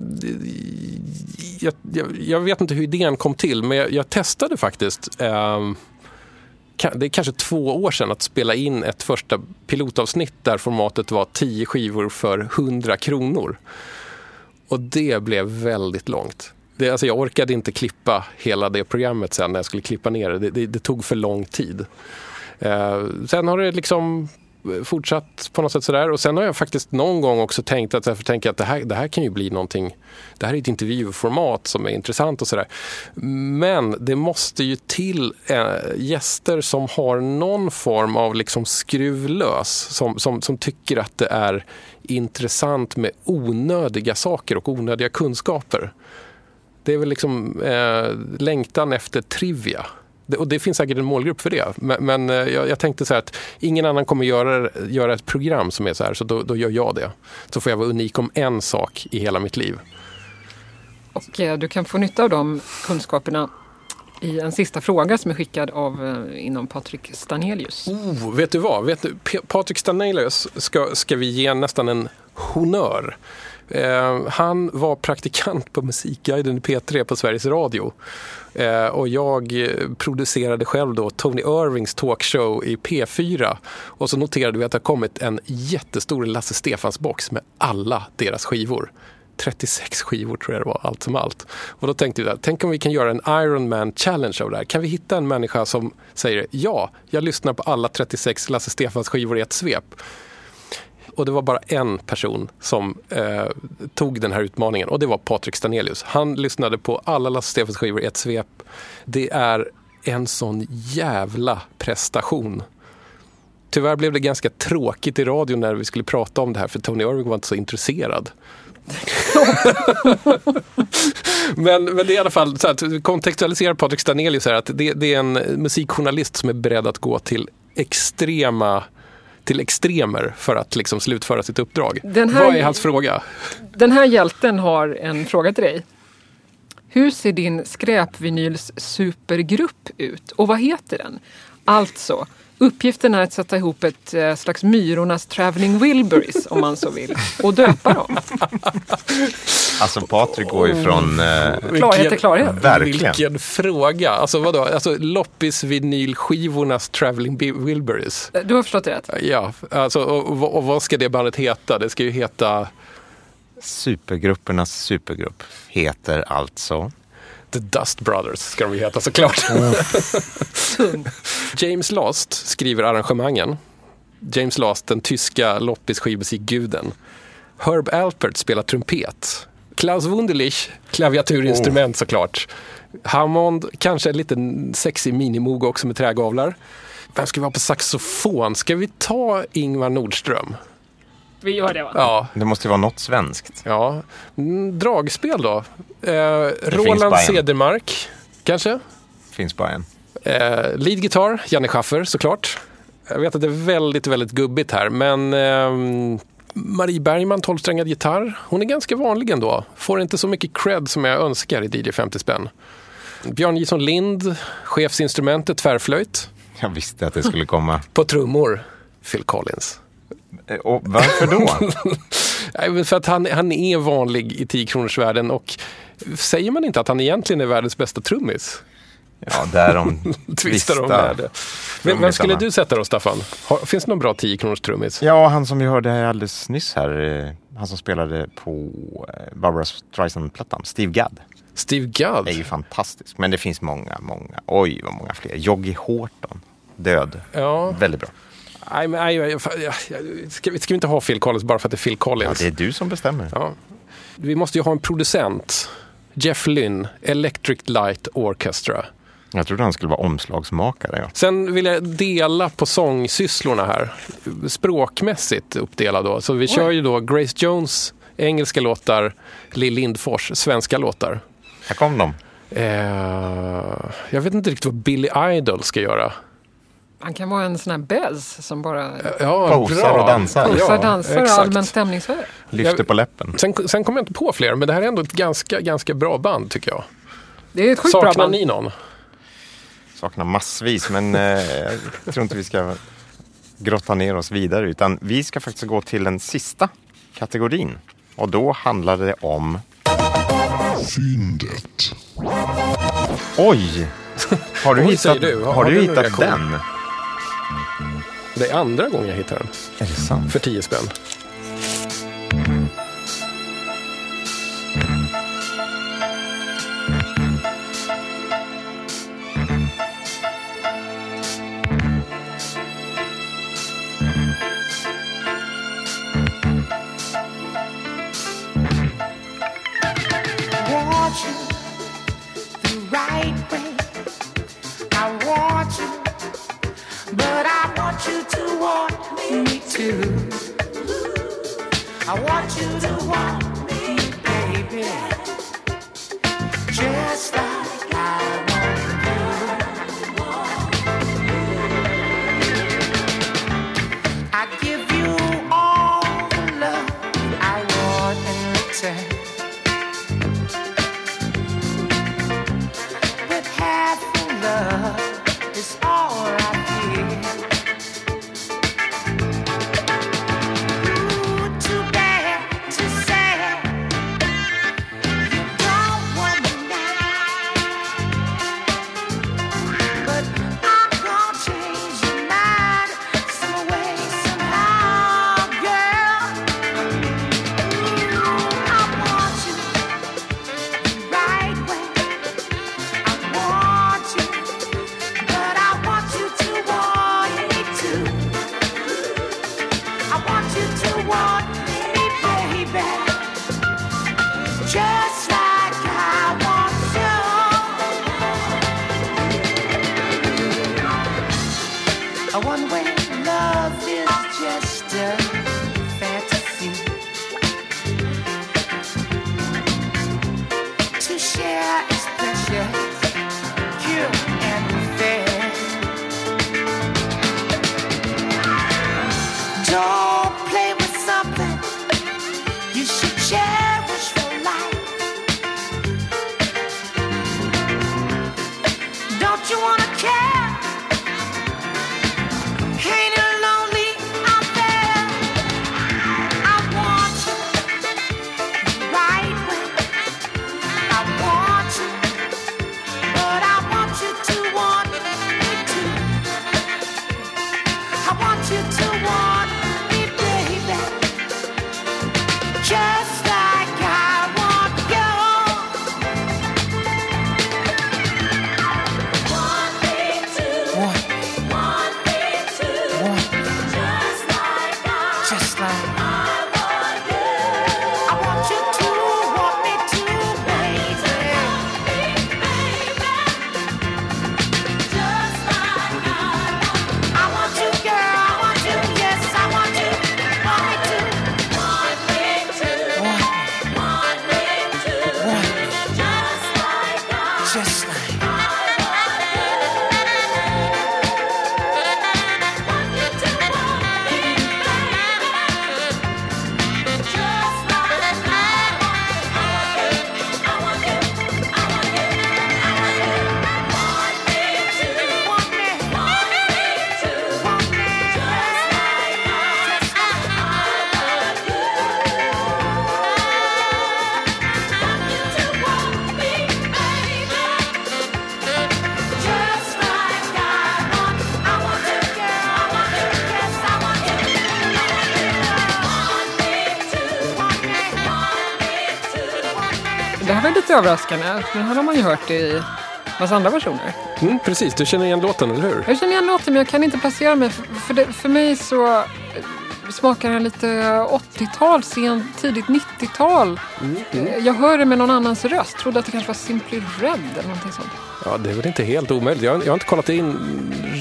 jag, jag, jag vet inte hur idén kom till, men jag, jag testade faktiskt eh, det är kanske två år sedan att spela in ett första pilotavsnitt där formatet var 10 skivor för 100 kronor. Och det blev väldigt långt. Det, alltså jag orkade inte klippa hela det programmet sen när jag skulle klippa ner det. Det, det, det tog för lång tid. Eh, sen har det liksom eh, fortsatt på något sätt sådär. Och sen har jag faktiskt någon gång också tänkt att, jag tänker att det, här, det här kan ju bli någonting. Det här är ett intervjuformat som är intressant och sådär. Men det måste ju till eh, gäster som har någon form av liksom skruvlös. Som, som, som tycker att det är intressant med onödiga saker och onödiga kunskaper. Det är väl liksom eh, längtan efter trivia. Det, och det finns säkert en målgrupp för det. Men, men eh, jag, jag tänkte så här att ingen annan kommer göra, göra ett program som är så här, så då, då gör jag det. Så får jag vara unik om en sak i hela mitt liv. Och eh, du kan få nytta av de kunskaperna i en sista fråga som är skickad av eh, inom Patrik Stanelius. Oh, vet du vad? Vet du, Patrik Stanelius ska, ska vi ge nästan en honör. Eh, han var praktikant på Musikguiden i P3 på Sveriges Radio. Eh, och jag eh, producerade själv då Tony Irvings talkshow i P4. Och så noterade vi att det har kommit en jättestor Lasse Stefans-box med alla deras skivor. 36 skivor tror jag det var, allt som allt. Och då tänkte vi, där, tänk om vi kan göra en Iron Man Challenge av det här. Kan vi hitta en människa som säger ja, jag lyssnar på alla 36 Lasse Stefans skivor i ett svep. Och det var bara en person som eh, tog den här utmaningen och det var Patrik Stanelius. Han lyssnade på alla Lasse Stefans skivor i ett svep. Det är en sån jävla prestation. Tyvärr blev det ganska tråkigt i radion när vi skulle prata om det här för Tony Irving var inte så intresserad. men, men det är i alla fall så att kontextualisera Patrik Stanelius här att det, det är en musikjournalist som är beredd att gå till extrema till extremer för att liksom slutföra sitt uppdrag. Den här- Vad är hans fråga? Den här hjälten har en fråga till dig. Hur ser din skräpvinyls supergrupp ut och vad heter den? Alltså, uppgiften är att sätta ihop ett eh, slags Myrornas Traveling Wilburys om man så vill och döpa dem. Alltså Patrik går ju från... Eh, Klarhet är klarhet. Verkligen. Vilken fråga! Alltså vadå? Alltså loppisvinylskivornas Traveling Wilburys. Du har förstått det rätt. Ja, alltså och, och, och vad ska det bandet heta? Det ska ju heta Supergruppernas supergrupp heter alltså... The Dust Brothers ska de ju heta såklart. James Last skriver arrangemangen. James Last, den tyska loppis-skivmusikguden. Herb Alpert spelar trumpet. Klaus Wunderlich, klaviaturinstrument såklart. Hammond, kanske en liten sexig minimog också med trägavlar. Vem ska vi ha på saxofon? Ska vi ta Ingvar Nordström? Vi gör det va? Ja, Det måste ju vara något svenskt. ja. Mm, dragspel då? Eh, Roland. Cedermark, kanske? Finns bara en. Eh, lead guitar, Janne Schaffer såklart. Jag vet att det är väldigt, väldigt gubbigt här, men ehm, Marie Bergman, 12-strängad gitarr. Hon är ganska vanlig ändå. Får inte så mycket cred som jag önskar i DJ 50 spänn. Björn Jison Lind, chefsinstrumentet tvärflöjt. Jag visste att det skulle komma. På trummor, Phil Collins. Eh, Och varför då? Nej, för att han, han är vanlig i 10 kronors världen och säger man inte att han egentligen är världens bästa trummis? Ja, därom Tvistar de tvistar med det. Vem, vem skulle du sätta då, Staffan? Har, finns det någon bra 10 kronors trummis? Ja, han som vi hörde här alldeles nyss här. eh, Han som spelade på eh, Barbara Streisand-plattan, Steve Gadd. Steve Gadd. är ju fantastisk. Men det finns många, många. Oj, vad många fler. Joggy Horton, död. Ja. Väldigt bra. Nej, men, nej, jag, jag, jag, ska, vi- ska vi inte ha Phil Collins bara för att det är Phil Ja, Collins? det är du som bestämmer. Ja. Vi måste ju ha en producent. Jeff Lynne, Electric Light Orchestra. Jag trodde han skulle vara omslagsmakare. Ja. Sen vill jag dela på sångsysslorna här. Språkmässigt uppdelad då. Så vi kör ju då Grace Jones engelska låtar, Lill Lindfors svenska låtar. Här kom de. Eh, jag vet inte riktigt vad Billy Idol ska göra. Han kan vara en sån här bez som bara Ja, Posar och dansar. posar, Ja, dansar och allmän stämningshöjare. Lyfter på läppen. Sen, sen kommer jag inte på fler, men det här är ändå ett ganska, ganska bra band tycker jag. Det är ett sjukt bra Saknar band. ni någon? Saknar massvis, men eh, jag tror inte vi ska grotta ner oss vidare. Utan vi ska faktiskt gå till den sista kategorin. Och då handlar det om... Fyndet. Oj! Har du Oj, hittat, du. Har- har du hittat den? Det är andra gången jag hittar den. Är det sant? För 10 spänn. Överraskande. Den här har man ju hört i massa andra versioner. Mm, precis, du känner igen låten, eller hur? Jag känner igen låten men jag kan inte placera mig. För, för, det, för mig så eh, smakar den lite 80-tal, sent, tidigt 90-tal. Eh, Jag hör det med någon annans röst. Trodde att det kanske var Simply Red eller någonting sånt. Ja, det är väl inte helt omöjligt. Jag, jag har inte kollat in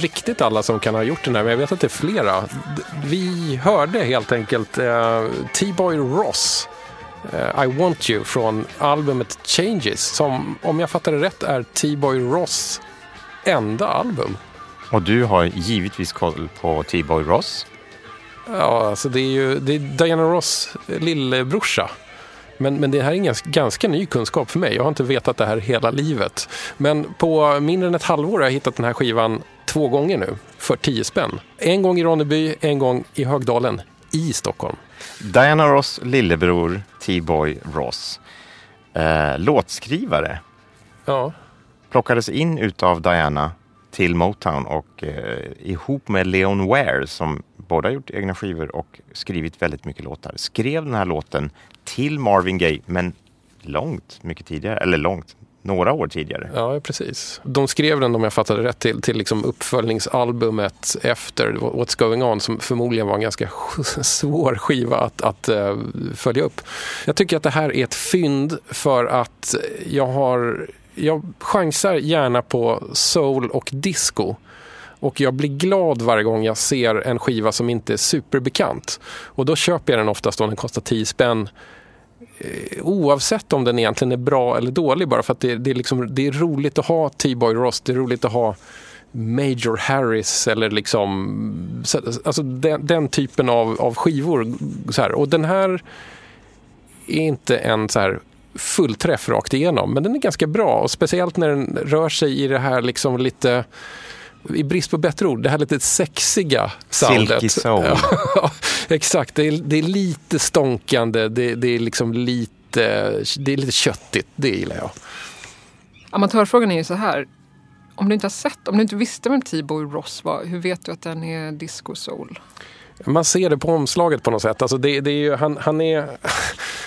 riktigt alla som kan ha gjort den här, men jag vet att det är flera. Vi hörde helt enkelt eh, T-Boy Ross, eh, I Want You, från albumet Changes, som om jag fattar det rätt är T-Boy Ross enda album. Och du har givetvis koll på T-Boy Ross. Ja, alltså det är ju det är Diana Ross lillebrorsa. Men, men det här är en ganska, ganska ny kunskap för mig. Jag har inte vetat det här hela livet. Men på mindre än ett halvår har jag hittat den här skivan två gånger nu. För 10 spänn. En gång i Ronneby, en gång i Högdalen i Stockholm. Diana Ross lillebror T-Boy Ross. Eh, låtskrivare. Ja, Plockades in utav Diana till Motown och eh, ihop med Leon Ware som båda gjort egna skivor och skrivit väldigt mycket låtar. Skrev den här låten till Marvin Gaye men långt mycket tidigare, eller långt, några år tidigare. ja, precis. De skrev den, om jag fattade rätt, till, till liksom uppföljningsalbumet efter What's Going On som förmodligen var en ganska svår skiva att, att uh, följa upp. Jag tycker att det här är ett fynd för att jag har jag chansar gärna på soul och disco. Och jag blir glad varje gång jag ser en skiva som inte är superbekant. Och då köper jag den oftast om den kostar 10 spänn. Eh, oavsett om den egentligen är bra eller dålig bara för att det, det, är, liksom, det är roligt att ha T-Boy Ross, det är roligt att ha Major Harris eller liksom alltså den, den typen av, av skivor. Så här. Och den här är inte en så här fullträff rakt igenom, men den är ganska bra. Och speciellt när den rör sig i det här liksom lite, i brist på bättre ord, det här lite sexiga soundet. Silky soul. Ja, exakt. Det är, det är lite stånkande, det, det är liksom lite, det är lite köttigt. Det gillar jag. Amatörfrågan är ju så här. Om du inte har sett, om du inte visste vem T-Boy Ross var, hur vet du att den är disco soul? Man ser det på omslaget på något sätt. Alltså det, det är ju, han, han är...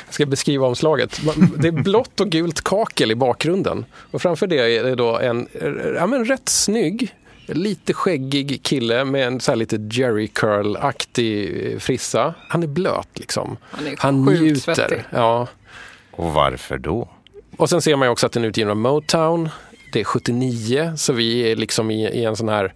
Jag ska beskriva omslaget. Det är blått och gult kakel i bakgrunden. Och framför det är det då en ja, men rätt snygg, lite skäggig kille med en så här lite Jerry Curl-aktig frissa. Han är blöt liksom. Han är Han sjukt njuter. svettig. Ja. Och varför då? Och sen ser man ju också att den är utgiven av Motown. Det är 79, så vi är liksom i, i en sån här...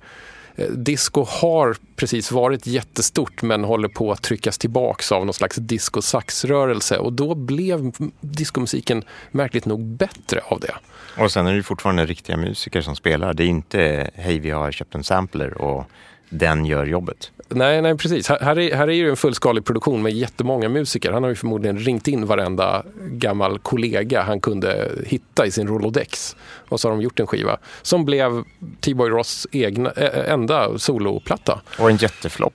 Eh, disco har precis varit jättestort men håller på att tryckas tillbaks av någon slags disco-saxrörelse. Och då blev diskomusiken discomusiken märkligt nog bättre av det. Och sen är det ju fortfarande riktiga musiker som spelar. Det är inte hej vi har köpt en sampler och den gör jobbet. Nej, nej precis. Här, här, är, här är ju en fullskalig produktion med jättemånga musiker. Han har ju förmodligen ringt in varenda gammal kollega han kunde hitta i sin Rolodex. Och så har de gjort en skiva som blev T-Boy Ross egna, ä- enda soloplatta. Och en jätteflopp.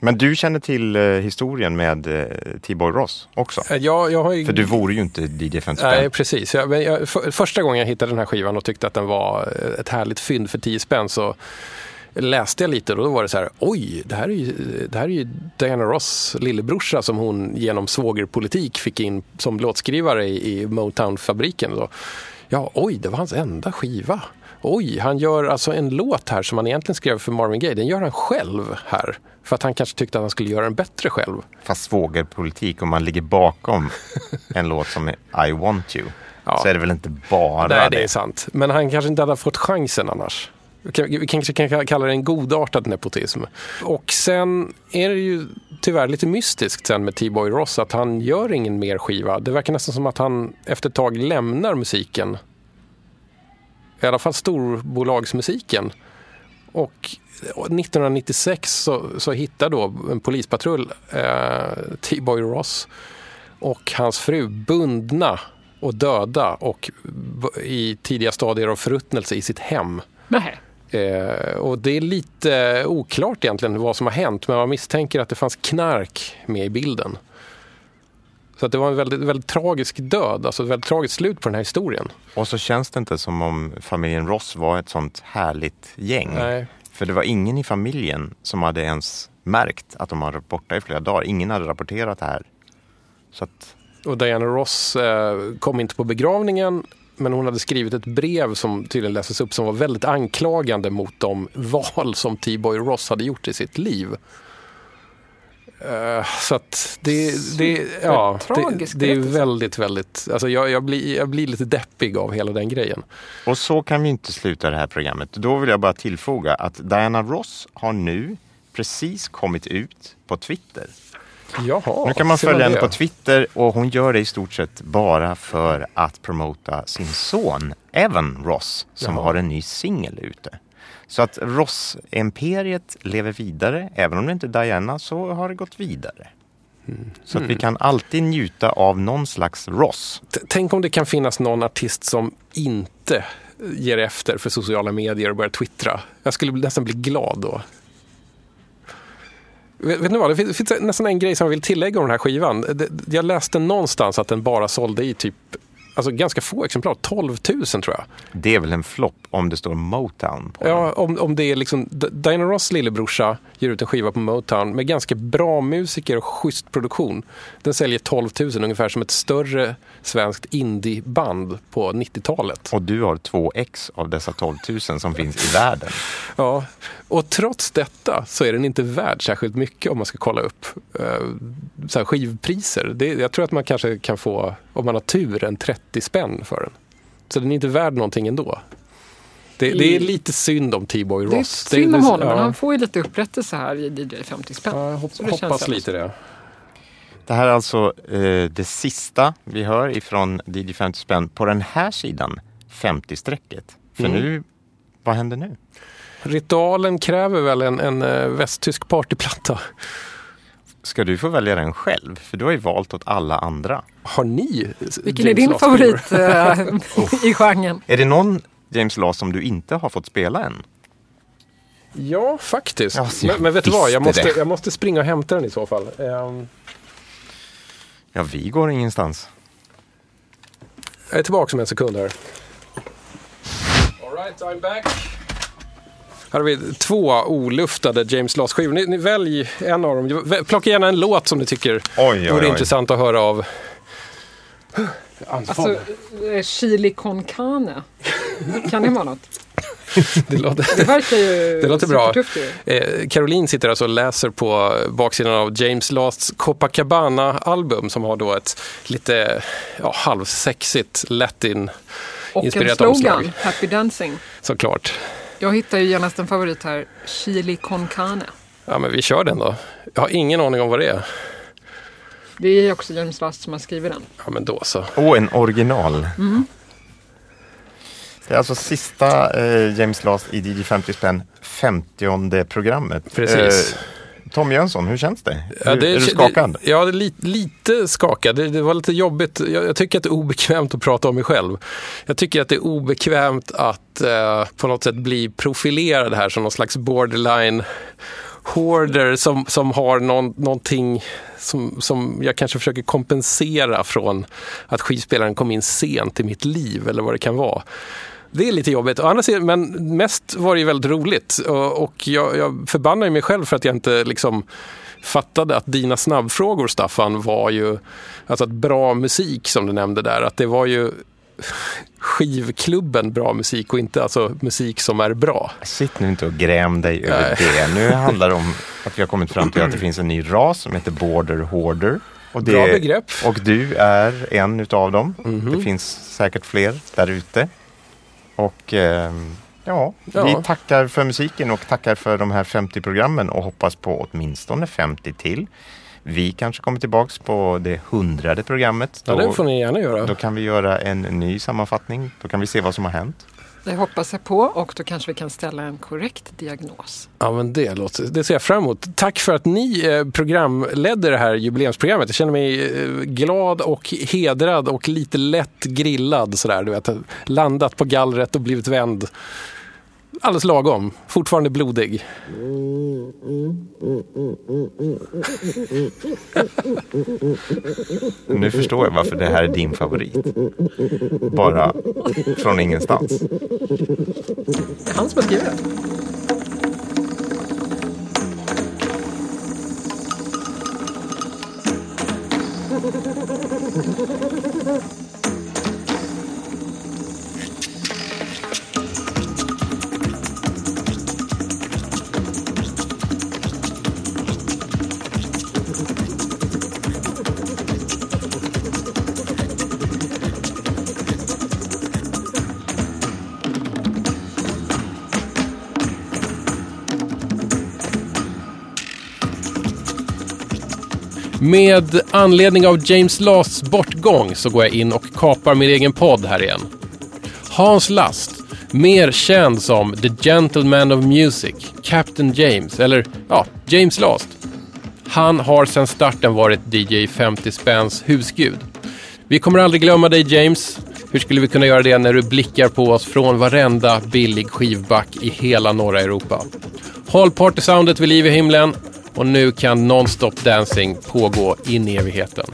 Men du känner till eh, historien med eh, T-Boy Ross också? Eh, Jag, jag har ju... För du vore ju inte DJ 55. Nej, precis. Jag, jag, för, första gången jag hittade den här skivan och tyckte att den var eh, ett härligt fynd för 10 spänn så läste jag lite och då var det så här, oj, det här är ju, det här är ju Diana Ross lillebrorsa som hon genom svågerpolitik fick in som låtskrivare i, i Motown-fabriken. Ja, oj, det var hans enda skiva. Oj, han gör alltså en låt här som han egentligen skrev för Marvin Gaye. Den gör han själv här. För att han kanske tyckte att han skulle göra den bättre själv. Fast svågerpolitik, om man ligger bakom en låt som är I want you, Ja. så är det väl inte bara Nej, det det. är sant. Men han kanske inte hade fått chansen annars. Vi kanske kan kalla det en godartad nepotism. Och sen är det ju tyvärr lite mystiskt sen med T-Boy Ross att han gör ingen mer skiva. Det verkar nästan som att han efter ett tag lämnar musiken. I alla fall storbolagsmusiken. Och 1996 så, så hittar då en polispatrull eh, T-Boy Ross och hans fru bundna och döda och i tidiga stadier av förruttnelse i sitt hem. Nej. Eh, och det är lite oklart egentligen vad som har hänt men man misstänker att det fanns knark med i bilden. Så att det var en väldigt, väldigt tragisk död, alltså ett väldigt tragiskt slut på den här historien. Och så känns det inte som om familjen Ross var ett sånt härligt gäng. Nej. För det var ingen i familjen som hade ens märkt att de varit borta i flera dagar. Ingen hade rapporterat det här. Så att Och Diana Ross eh, kom inte på begravningen men hon hade skrivit ett brev som tydligen läses upp som var väldigt anklagande mot de val som T-Boy Ross hade gjort i sitt liv. Eh, så att det, det, ja, det, det är väldigt, väldigt... Alltså jag, jag, blir, jag blir lite deppig av hela den grejen. Och så kan vi inte sluta det här programmet. Då vill jag bara tillfoga att Diana Ross har nu precis kommit ut på Twitter. Jaha, Nu kan man följa henne på Twitter och hon gör det i stort sett bara för att promota sin son Evan Ross som Jaha. har en ny singel ute. Så att Ross-imperiet lever vidare. Även om det inte är Diana så har det gått vidare. Mm. Så att vi kan alltid njuta av någon slags Ross. T- Tänk om det kan finnas någon artist som inte ger efter för sociala medier och börjar twittra. Jag skulle nästan bli glad då. Vet, vet ni vad, det finns, finns nästan en grej som jag vill tillägga om den här skivan. Jag läste någonstans att den bara sålde i typ Alltså ganska få exemplar, 12 000 tror jag. Det är väl en flopp om det står Motown på den. Ja, om, om det är liksom, Diana Ross lillebrorsa ger ut en skiva på Motown med ganska bra musiker och schysst produktion. Den säljer 12 000, ungefär som ett större svenskt indieband på 90-talet. Och du har två ex av dessa 12 000 som finns i världen. Ja, och trots detta så är den inte värd särskilt mycket om man ska kolla upp eh, så skivpriser. Det, jag tror att man kanske kan få, om man har tur, en 30 spänn för den. Så den är inte värd någonting ändå. Det, det är lite synd om T-Boy Det är Ross. synd om honom, men han får ju lite upprättelse här i DJ 50 spänn. Ja, jag hop- Så det känns hoppas lite det. Det här är alltså eh, det sista vi hör ifrån DJ 50 spänn på den här sidan 50-strecket. För Mm. nu, vad händer nu? Ritualen kräver väl en, en eh, västtysk partyplatta. Ska du få välja den själv? För du har ju valt åt alla andra. Har ni Vilken är James din Last-skivor? favorit eh, i genren? Är det någon James Last som du inte har fått spela än? Ja, faktiskt. Ja, så jag men, men vet du vad, jag måste, jag måste springa och hämta den i så fall. Ehm, Ja, vi går ingenstans. Jag är tillbaka om en sekund här. All right, I'm back. Här har vi två oluftade James Last-skivor. Ni, ni välj en av dem. Plocka gärna en låt som ni tycker oj, vore intressant att höra av. Alltså, eh, chili con carne. Kan det vara något? Det låter, Det verkar ju Det låter bra. eh, Caroline sitter alltså och läser på baksidan av James Lasts Copacabana-album som har då ett lite ja, halvsexigt latin Och en slogan, omslag. Happy Dancing. Såklart. Jag hittar ju genast en favorit här, chili con carne. Ja, men vi kör den då. Jag har ingen aning om vad det är. Det är också James Last som har skrivit den. Ja, men då så. Och en original. Det är alltså sista eh, James Last i DJ 50 spänn, 50 programmet. Precis. Eh, Tom Jönsson, hur känns det? Ja, är, det är du skakad? Det, ja, lite, lite skakad. Det, det var lite jobbigt. Jag, jag tycker att det är obekvämt att prata om mig själv. Jag tycker att det är obekvämt att eh, på något sätt bli profilerad här som någon slags borderline hoarder som, som har någon, någonting som, som jag kanske försöker kompensera från att skivspelaren kom in sent i mitt liv eller vad det kan vara. Det är lite jobbigt, Å andra sidan, men mest var det ju väldigt roligt och, och jag, jag förbannar ju mig själv för att jag inte liksom fattade att dina snabbfrågor, Staffan, var ju alltså att bra musik som du nämnde där, att det var ju skivklubben bra musik och inte alltså musik som är bra. Sitt nu inte och gräm dig över Nej. det. Nu handlar det om att vi har kommit fram till att det finns en ny ras som heter Border Hoarder. Och det, Bra begrepp. Och du är en utav dem. Mhm. Det finns säkert fler där ute. Och ehm, ja, Ja. vi tackar för musiken och tackar för de här 50 programmen och hoppas på åtminstone 50 till. Vi kanske kommer tillbaks på det hundrade programmet. Ja, Då, det får ni gärna göra. då kan vi göra en ny sammanfattning. Då kan vi se vad som har hänt. Det hoppas jag på och då kanske vi kan ställa en korrekt diagnos. Ja, men det, låter, det ser jag fram emot. Tack för att ni eh, programledde det här jubileumsprogrammet. Jag känner mig eh, glad och hedrad och lite lätt grillad. Sådär, du vet, landat på gallret och blivit vänd. Alldeles lagom. Fortfarande blodig. Nu förstår jag varför det här är din favorit. Bara från ingenstans. Det är han som har skrivit det. Med anledning av James Lasts bortgång så går jag in och kapar min egen podd här igen. Hans Last, mer känd som The Gentleman of Music, Captain James, eller ja, James Last. Han har sedan starten varit DJ 50 Spänns husgud. Vi kommer aldrig glömma dig James. Hur skulle vi kunna göra det när du blickar på oss från varenda billig skivback i hela norra Europa? Håll partysoundet vid liv i himlen och nu kan Non-Stop Dancing pågå in i evigheten.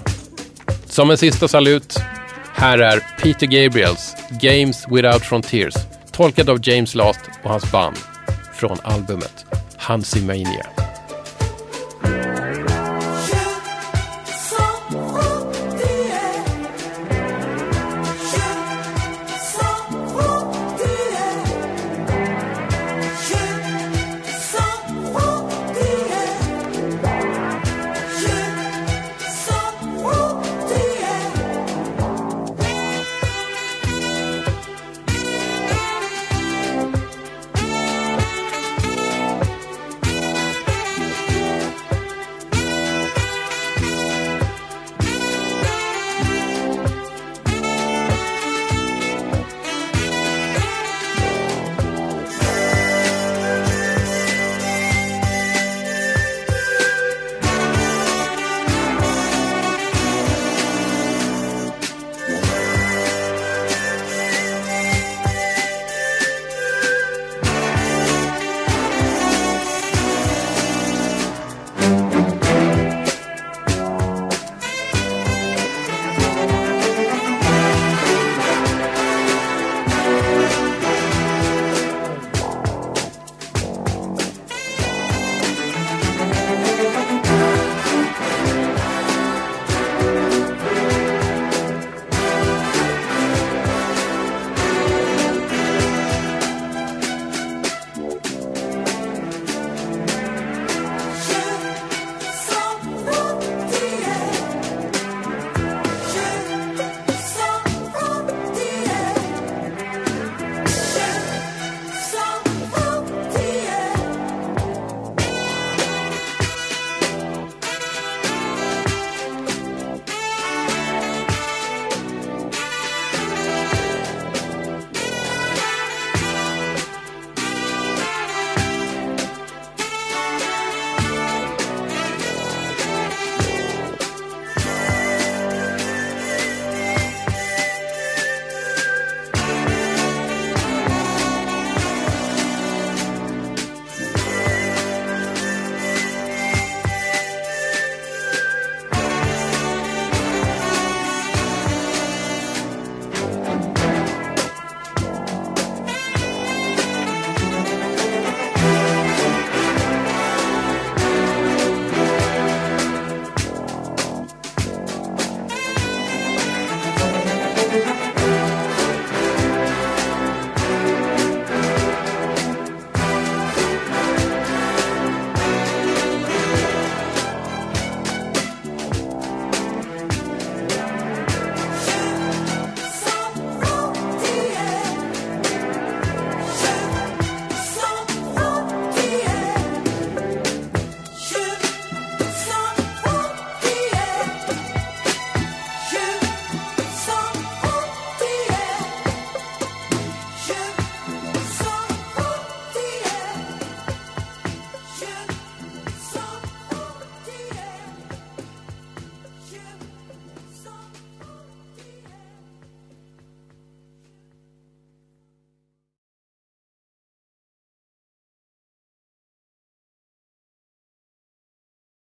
Som en sista salut, här är Peter Gabriels Games Without Frontiers, tolkad av James Last och hans band från albumet Hansimania.